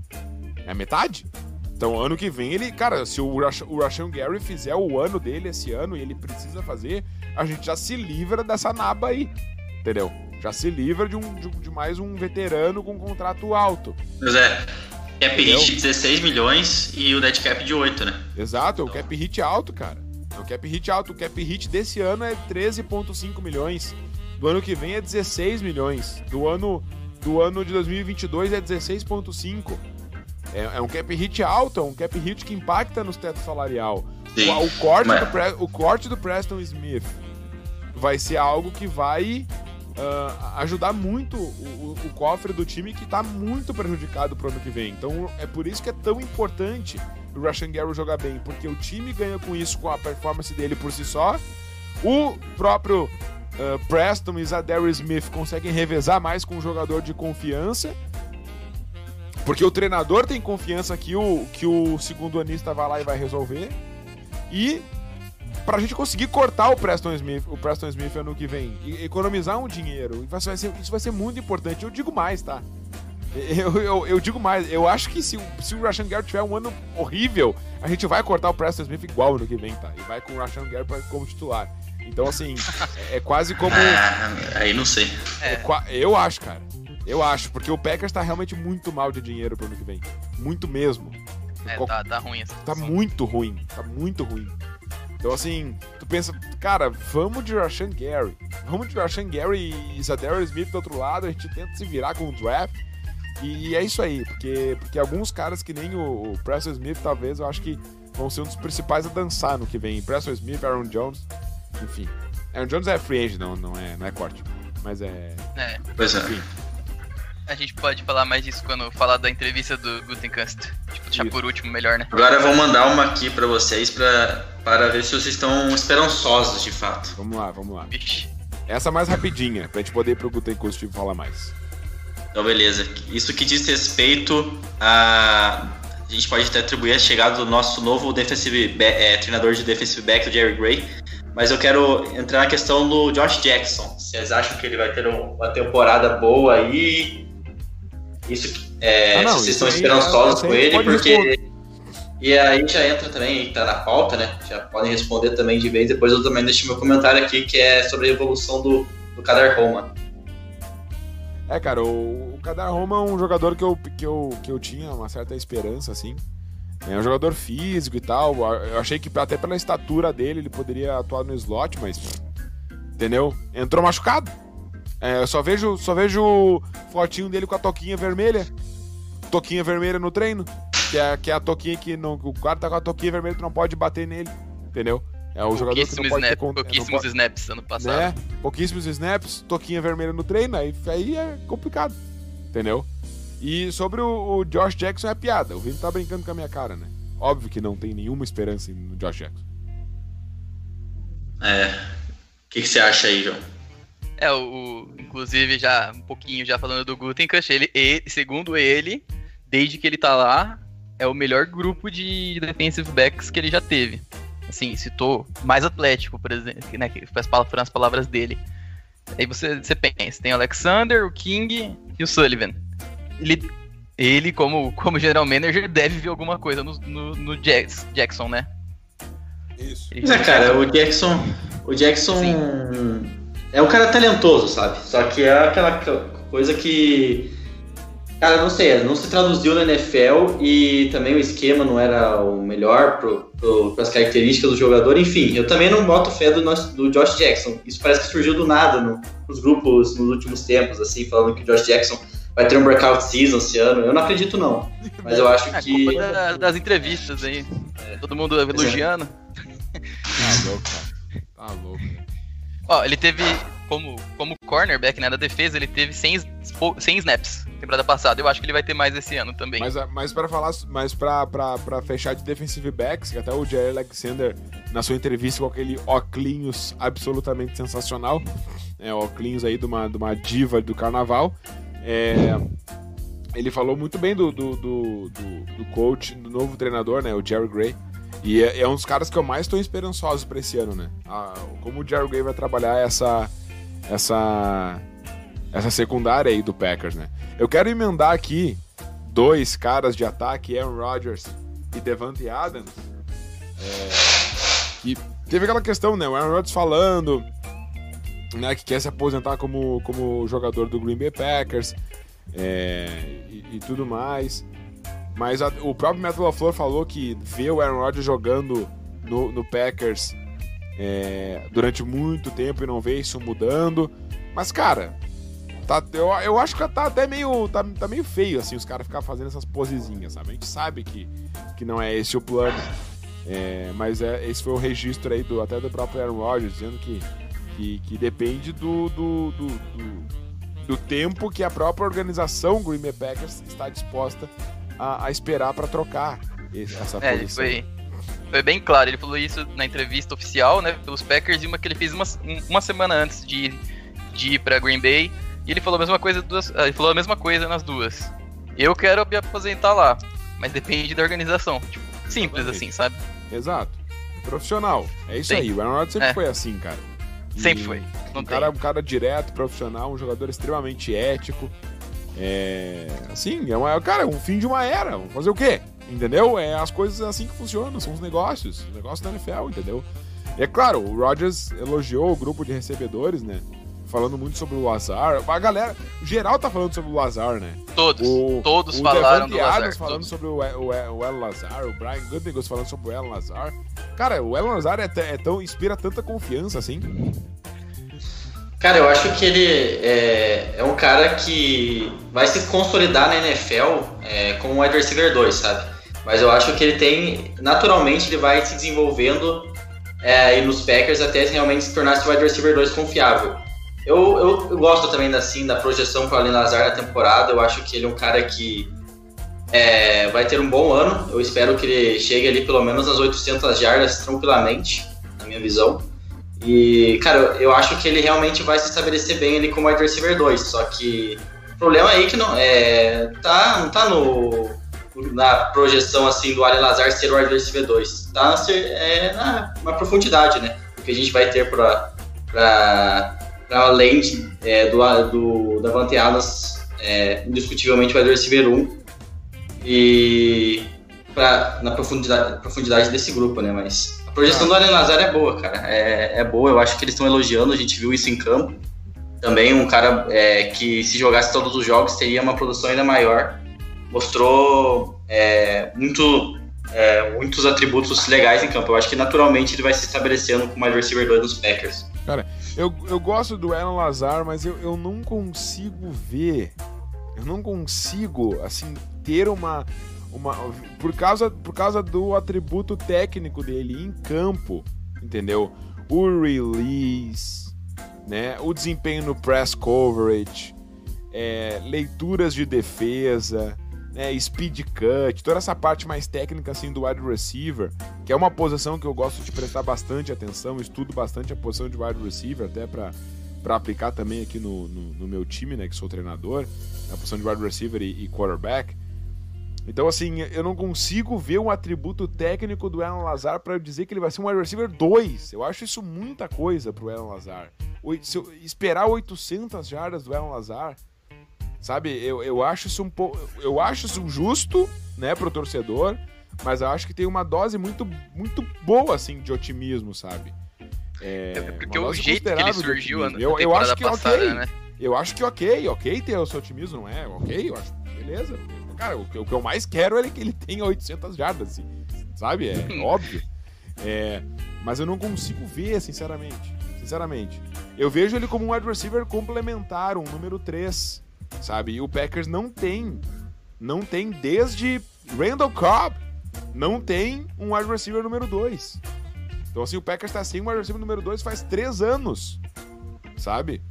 Speaker 1: É metade. Então, ano que vem, ele, cara, se o, o Rashan Gary fizer o ano dele esse ano e ele precisa fazer, a gente já se livra dessa naba aí. Entendeu? já se livra de, um, de, de mais um veterano com um contrato alto.
Speaker 2: Pois é. Cap hit de 16 milhões e o dead cap de 8, né?
Speaker 1: Exato, é o cap hit alto, cara. É o cap hit alto. O cap hit desse ano é 13,5 milhões. Do ano que vem é 16 milhões. Do ano, do ano de 2022 é 16,5. É, é um cap hit alto, é um cap hit que impacta nos teto salarial. Sim, o, o, corte do, o corte do Preston Smith vai ser algo que vai uh, ajudar muito o, o, cofre do time que está muito prejudicado pro ano que vem. Então é por isso que é tão importante o Russian Gary jogar bem, porque o time ganha com isso, com a performance dele por si só, O próprio uh, Preston e Zadary Smith conseguem revezar mais com um jogador de confiança. Porque o treinador tem confiança que o, que o segundo anista vai lá e vai resolver. E pra gente conseguir cortar o Preston Smith, o Preston Smith ano que vem, e economizar um dinheiro, isso vai ser, isso vai ser muito importante. Eu digo mais, tá? Eu, eu, eu, digo mais, eu acho que se, se o Rashan Gary tiver um ano horrível, a gente vai cortar o Preston Smith igual ano que vem, tá? E vai com o Rashan Gary como titular. Então, assim, é, é quase como.
Speaker 2: Ah, aí não sei.
Speaker 1: É, eu acho, cara. Eu acho, porque o Packers tá realmente muito mal de dinheiro pro ano que vem. Muito mesmo.
Speaker 3: É, tá, tá ruim essa
Speaker 1: Tá muito ruim. Tá muito ruim. Então, assim, tu pensa, cara, vamos de Rashan Gary. Vamos de Rashan Gary e Zadarius Smith do outro lado, a gente tenta se virar com o draft. E é isso aí, porque, porque alguns caras que nem o, o Preston Smith, talvez, eu acho que vão ser um dos principais a dançar no que vem. Preston Smith, Aaron Jones, enfim. Aaron Jones é free agent, não, não, é, não é corte. Mas é.
Speaker 3: É.
Speaker 2: Pois é. Enfim.
Speaker 3: A gente pode falar mais disso quando falar da entrevista do Gutenkast. Tipo, deixar por último melhor, né?
Speaker 2: Agora eu vou mandar uma aqui pra vocês pra, para ver se vocês estão esperançosos de fato.
Speaker 1: Vamos lá, vamos lá. Essa mais rapidinha, pra gente poder ir pro Gutenkast falar mais.
Speaker 2: Então, beleza. Isso que diz respeito a. A gente pode até atribuir a chegada do nosso novo defensive é, treinador de defensive back, o Jerry Gray. Mas eu quero entrar na questão do Josh Jackson. Vocês acham que ele vai ter uma temporada boa aí? Isso, é, ah, não, vocês estão esperançosos com ele, porque. Responder. E aí já entra também, tá na pauta, né? Já podem responder também de vez. Depois eu também deixo meu comentário aqui, que é sobre a evolução do, do Kadar Roma.
Speaker 1: É, cara, o, o Kadar Roma é um jogador que eu, que, eu, que eu tinha uma certa esperança, assim. É um jogador físico e tal. Eu achei que até pela estatura dele ele poderia atuar no slot, mas. Entendeu? Entrou machucado. É, eu só vejo, só vejo fotinho dele com a toquinha vermelha. Toquinha vermelha no treino. Que é, que é a toquinha que não, o cara tá com a toquinha vermelha, tu não pode bater nele. Entendeu? É o jogador que não pode
Speaker 3: snap, ter Pouquíssimos pode... snaps ano passado.
Speaker 1: Né? Pouquíssimos snaps, toquinha vermelha no treino, aí, aí é complicado. Entendeu? E sobre o, o, Josh Jackson é piada. O Vini tá brincando com a minha cara, né? Óbvio que não tem nenhuma esperança no Josh Jackson.
Speaker 2: É. O que, que você acha aí, João?
Speaker 3: É, o, inclusive, já um pouquinho já falando do Gutenkast, ele, ele, segundo ele, desde que ele tá lá, é o melhor grupo de defensive backs que ele já teve assim, citou mais atlético, por exemplo, né, que foram as palavras dele. Aí você, você pensa, tem o Alexander, o King e o Sullivan. Ele, ele como, como general manager, deve ver alguma coisa no, no, no Jackson, né?
Speaker 2: Isso. é, cara, o Jackson. O Jackson Sim. É um cara talentoso, sabe? Só que é aquela coisa que Cara, não sei, não se traduziu na NFL e também o esquema não era o melhor para as características do jogador. Enfim, eu também não boto fé do, nosso, do Josh Jackson. Isso parece que surgiu do nada no, nos grupos nos últimos tempos, assim, falando que o Josh Jackson vai ter um breakout season esse ano. Eu não acredito, não. Mas eu acho é, que.
Speaker 3: Da, das entrevistas aí. É. Todo mundo elogiando.
Speaker 1: Tá louco, cara. Tá louco.
Speaker 3: Ó, ele teve como, como cornerback, né, da defesa, ele teve 100, 100 snaps temporada passada. Eu acho que ele vai ter mais esse ano também.
Speaker 1: Mas, mas para falar, mas pra fechar de defensive backs, que até o Jerry Alexander, na sua entrevista com aquele óculos absolutamente sensacional, é, óculos aí de uma, de uma diva do carnaval, é, ele falou muito bem do, do, do, do, do coach, do novo treinador, né, o Jerry Gray. E é, é um dos caras que eu mais estou esperançoso para esse ano, né? Ah, como o Jerry Gray vai trabalhar essa essa essa secundária aí do Packers, né? Eu quero emendar aqui dois caras de ataque, Aaron Rodgers e Devante Adams. É, que teve aquela questão, né? O Aaron Rodgers falando né, que quer se aposentar como, como jogador do Green Bay Packers é, e, e, tudo mais. Mas a, o próprio Matt LaFleur falou que vê o Aaron Rodgers jogando no, no Packers é, durante muito tempo e não vê isso mudando. Mas, cara, Tá, eu, eu acho que tá até meio. Tá, tá meio feio, assim, os caras ficarem fazendo essas posezinhas, sabe? A gente sabe que, que não é esse o plano. É, mas é, esse foi o registro aí do, até do próprio Aaron Rodgers, dizendo que, que, que depende do, do, do, do, do tempo que a própria organização Green Bay Packers está disposta a, a esperar para trocar essa
Speaker 3: é,
Speaker 1: posição.
Speaker 3: Foi, foi bem claro. Ele falou isso na entrevista oficial, né, pelos Packers, e uma que ele fez uma, uma semana antes de, de ir pra Green Bay. E ele falou a mesma coisa duas, ah, ele falou a mesma coisa nas duas. Eu quero me aposentar lá, mas depende da organização. Tipo, simples assim, sabe?
Speaker 1: Exato. Profissional. É isso Sim. aí. O Aaron Rodgers sempre é. foi assim, cara.
Speaker 3: E sempre foi.
Speaker 1: Não um, cara, um cara direto, profissional, um jogador extremamente ético. É. Assim, é uma, cara, um fim de uma era. Vamos fazer o quê? Entendeu? É as coisas assim que funcionam, são os negócios. Os negócios da NFL, entendeu? E é claro, o Rodgers elogiou o grupo de recebedores, né? falando muito sobre o Lazar. A galera, geral tá falando sobre o Lazar, né?
Speaker 3: Todos, o, todos o falaram
Speaker 1: do Lazar. falando todos. sobre o, o, o El Lazar, o Brian Gutekunst falando sobre o El Lazar. Cara, o El Lazar é, é, tão, inspira tanta confiança, assim.
Speaker 2: Cara, eu acho que ele é, é um cara que vai se consolidar na NFL é, como um wide receiver 2, sabe? Mas eu acho que ele tem, naturalmente, ele vai se desenvolvendo é, aí nos Packers até realmente se tornar esse wide receiver 2 confiável. Eu, eu, eu, gosto também assim, da projeção para o Allen Lazar na temporada. Eu acho que ele é um cara que é, vai ter um bom ano. Eu espero que ele chegue ali pelo menos às 800 jardas tranquilamente, na minha visão. E, cara, eu acho que ele realmente vai se estabelecer bem ali como wide receiver 2. Só que o problema aí que não, é, tá, não tá no, na projeção assim do Allen Lazar ser o wide receiver 2. Tá é, na, na profundidade, né? O que a gente vai ter para além de, é, do, do Davante é, indiscutivelmente o wide receiver 1 e pra, na profundidade, profundidade desse grupo, né? Mas a projeção ah. do Allen Lazar é boa, cara. É, é boa, eu acho que eles estão elogiando, a gente viu isso em campo. Também um cara é, que se jogasse todos os jogos teria uma produção ainda maior. Mostrou é, muito, é, muitos atributos legais em campo. Eu acho que naturalmente ele vai se estabelecendo como wide receiver 2 dos Packers.
Speaker 1: Cara, eu, eu gosto do Alan Lazar, mas eu, eu não consigo ver. Eu não consigo, assim, ter uma. Uma por, causa, por causa do atributo técnico dele em campo, entendeu? O release, né? O desempenho no press coverage, é, leituras de defesa né, speed cut, toda essa parte mais técnica assim do wide receiver, que é uma posição que eu gosto de prestar bastante atenção, estudo bastante a posição de wide receiver até para para aplicar também aqui no, no, no, meu time, né, que sou treinador, a posição de wide receiver e, e, quarterback. Então, assim, eu não consigo ver um atributo técnico do Alan Lazar para dizer que ele vai ser um wide receiver 2. Eu acho isso muita coisa pro Alan Lazar. Se eu esperar 800 jardas do Alan Lazar, Sabe, eu, eu acho isso um pouco. Eu acho isso justo, né, pro torcedor, mas eu acho que tem uma dose muito, muito boa, assim, de otimismo, sabe?
Speaker 3: É, é porque o jeito que ele surgiu
Speaker 1: na eu, eu acho que passada, ok. Né? Eu acho que ok, ok ter o seu otimismo, não é? Ok, eu acho. Beleza. Cara, o, o que eu mais quero é que ele tenha 800 jardas, assim, sabe? É óbvio. É, mas eu não consigo ver, sinceramente. Sinceramente. Eu vejo ele como um wide receiver complementar, um número 3 sabe? E o Packers não tem, não tem desde Randall Cobb, não tem um wide receiver número 2. Então assim, o Packers tá sem um wide receiver número 2 faz três anos, sabe?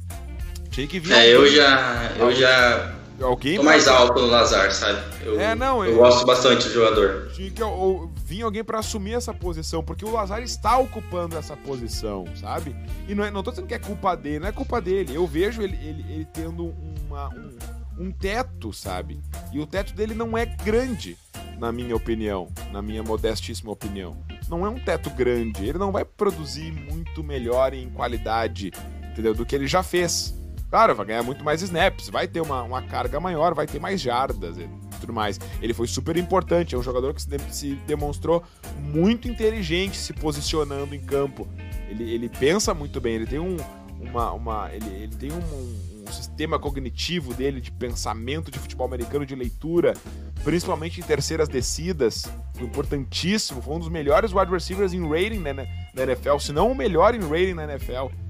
Speaker 2: Tinha que vir. É, eu já, eu já Alguém tô mais alto no Lazar, sabe? Eu, é, não, eu, eu gosto bastante do jogador.
Speaker 1: Tinha que ou, vir alguém para assumir essa posição, porque o Lazar está ocupando essa posição, sabe? E não, é, não tô dizendo que é culpa dele, não é culpa dele. Eu vejo ele, ele, ele tendo uma, um, um teto, sabe? E o teto dele não é grande, na minha opinião, na minha modestíssima opinião. Não é um teto grande, ele não vai produzir muito melhor em qualidade, entendeu? Do que ele já fez. Claro, vai ganhar muito mais snaps, vai ter uma, uma carga maior, vai ter mais jardas e tudo mais. Ele foi super importante, é um jogador que se, de, se demonstrou muito inteligente se posicionando em campo. Ele, ele pensa muito bem, ele tem um, uma, uma ele, ele tem um, um sistema cognitivo dele de pensamento de futebol americano, de leitura, principalmente em terceiras descidas, foi importantíssimo. Foi um dos melhores wide receivers em rating na, na NFL, se não o melhor em rating na NFL.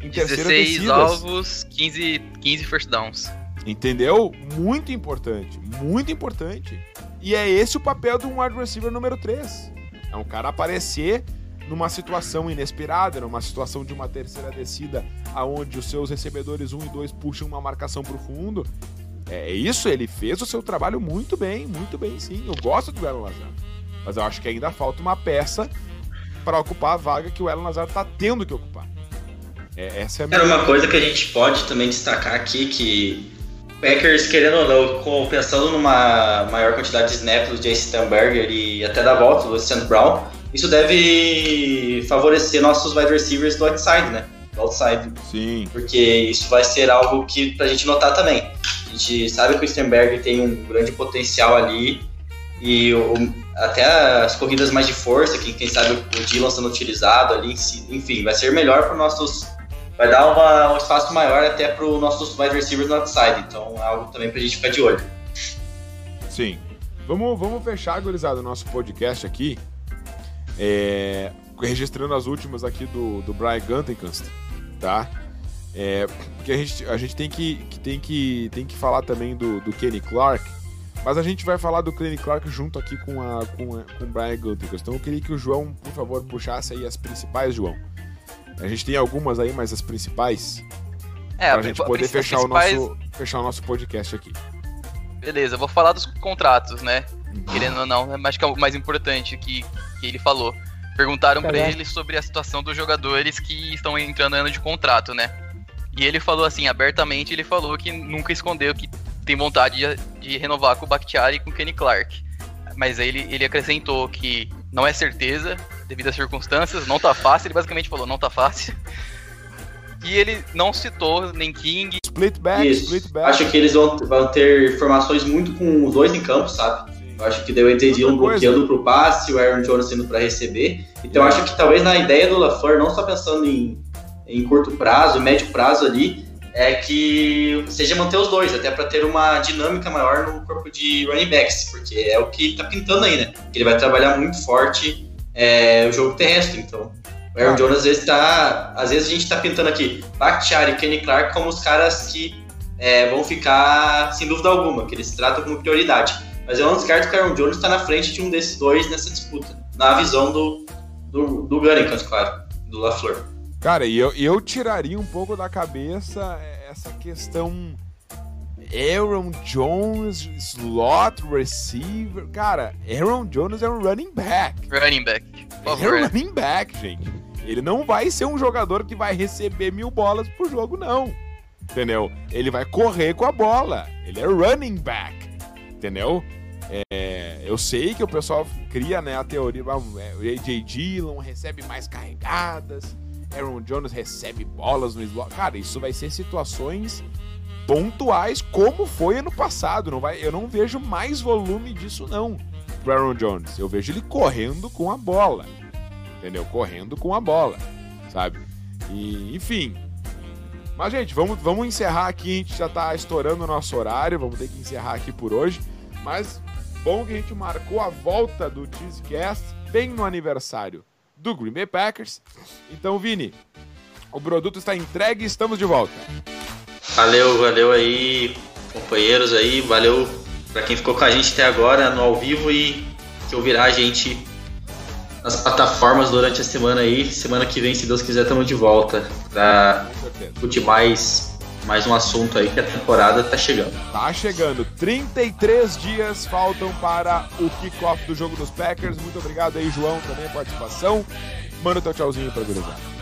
Speaker 3: Em 16 alvos, 15, 15 first downs.
Speaker 1: Entendeu? Muito importante, muito importante. E é esse o papel de um wide receiver número 3. É um cara aparecer numa situação inesperada, numa situação de uma terceira descida, aonde os seus recebedores 1 e 2 puxam uma marcação para o fundo. É isso, ele fez o seu trabalho muito bem, muito bem sim. Eu gosto do Aaron Lazar. Mas eu acho que ainda falta uma peça para ocupar a vaga que o Ellen Lazar tá tendo que ocupar. É, essa é a minha...
Speaker 2: Era uma coisa que a gente pode também destacar aqui que Packers, querendo ou não, pensando numa maior quantidade de snaps do Jace Stamberger e até da volta do Luciano Brown, isso deve favorecer nossos wide receivers do outside, né? Do outside.
Speaker 1: Sim.
Speaker 2: Porque isso vai ser algo que pra gente notar também. A gente sabe que o Stamberger tem um grande potencial ali e o, até as corridas mais de força, que quem sabe o Dylan sendo utilizado ali, enfim, vai ser melhor para nossos vai dar uma, um espaço maior até para os nossos wide receivers no outside. Então é algo também para a gente ficar de olho.
Speaker 1: Sim. Vamos, vamos fechar, gurizada, o nosso podcast aqui. É, registrando as últimas aqui do, do Brian Guntenkast, tá? É, porque a gente, a gente tem, que, que, tem, que, tem que falar também do, do Kenny Clark, mas a gente vai falar do Kenny Clark junto aqui com, a, com, a, com o Brian Guntenkast. Então eu queria que o João, por favor, puxasse aí as principais, João. A gente tem algumas aí, mas as principais. É, pra a gente poder fechar, principais... o nosso, fechar o nosso podcast aqui.
Speaker 3: Beleza, vou falar dos contratos, né? Uhum. Querendo ou não, acho que é o mais importante que, que ele falou. Perguntaram para ele sobre a situação dos jogadores que estão entrando no ano de contrato, né? E ele falou assim, abertamente, ele falou que nunca escondeu que tem vontade de, de renovar com o Bakhtiari e com o Kenny Clark. Mas aí ele, ele acrescentou que não é certeza, devido às circunstâncias, não tá fácil. Ele basicamente falou, não tá fácil. E ele não citou nem King.
Speaker 1: Split back,
Speaker 2: Isso.
Speaker 1: split back.
Speaker 2: Acho que eles vão, vão ter formações muito com os dois em campo, sabe? Eu acho que deu entendi um bloqueando pro passe, o Aaron Jones sendo para receber. Então acho que talvez na ideia do LaFleur, não só pensando em, em curto prazo, médio prazo ali, é que seja manter os dois, até para ter uma dinâmica maior no corpo de running backs, porque é o que tá pintando aí, né? Que ele vai trabalhar muito forte é, o jogo terrestre. Então, o Aaron ah. Jones às vezes tá. Às vezes a gente tá pintando aqui Bakhtiari e Kenny Clark como os caras que é, vão ficar, sem dúvida alguma, que eles tratam como prioridade. Mas eu não descarto que o Aaron Jones está na frente de um desses dois nessa disputa, na visão do, do, do claro, do LaFleur.
Speaker 1: Cara, e eu, eu tiraria um pouco da cabeça essa questão Aaron Jones, slot receiver. Cara, Aaron Jones é um running back.
Speaker 3: Running back.
Speaker 1: é um running back, gente. Ele não vai ser um jogador que vai receber mil bolas por jogo, não. Entendeu? Ele vai correr com a bola. Ele é running back. Entendeu? É, eu sei que o pessoal cria né, a teoria. É, o AJ Dillon recebe mais carregadas. Aaron Jones recebe bolas no slot. Cara, isso vai ser situações pontuais como foi ano passado. Não vai, eu não vejo mais volume disso não pro Aaron Jones. Eu vejo ele correndo com a bola. Entendeu? Correndo com a bola, sabe? E, enfim. Mas, gente, vamos, vamos encerrar aqui. A gente já tá estourando o nosso horário. Vamos ter que encerrar aqui por hoje. Mas bom que a gente marcou a volta do Cheesecast bem no aniversário do Green Bay Packers. Então, Vini, o produto está entregue e estamos de volta.
Speaker 2: Valeu, valeu aí, companheiros aí, valeu para quem ficou com a gente até agora no ao vivo e que ouvirá a gente nas plataformas durante a semana aí. Semana que vem, se Deus quiser, estamos de volta para discutir mais, mais um assunto aí que a temporada tá chegando.
Speaker 1: Tá chegando. 33 dias faltam para o kickoff do jogo dos Packers. Muito obrigado aí, João, também a participação. Manda teu tchauzinho pra gurizada.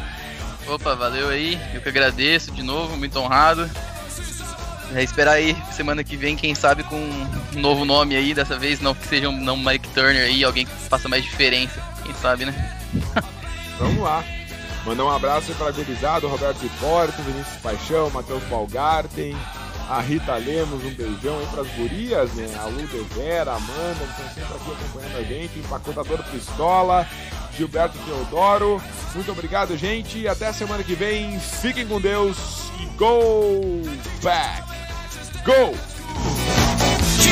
Speaker 3: Opa, valeu aí. Eu que agradeço de novo, muito honrado. É esperar aí semana que vem, quem sabe com um novo nome aí, dessa vez não que seja um não Mike Turner aí, alguém que faça mais diferença. Quem sabe, né?
Speaker 1: Vamos lá. Mandar um abraço aí para Gurizado, Roberto Porto, Vinícius Paixão, Matheus Balgarten, a Rita Lemos, um beijão aí pras gurias, né? A Lu Vera, a Amanda, que estão sempre aqui acompanhando a gente, empacotador Pistola, Gilberto Teodoro. Muito obrigado, gente. Até semana que vem. Fiquem com Deus e go back. Go! She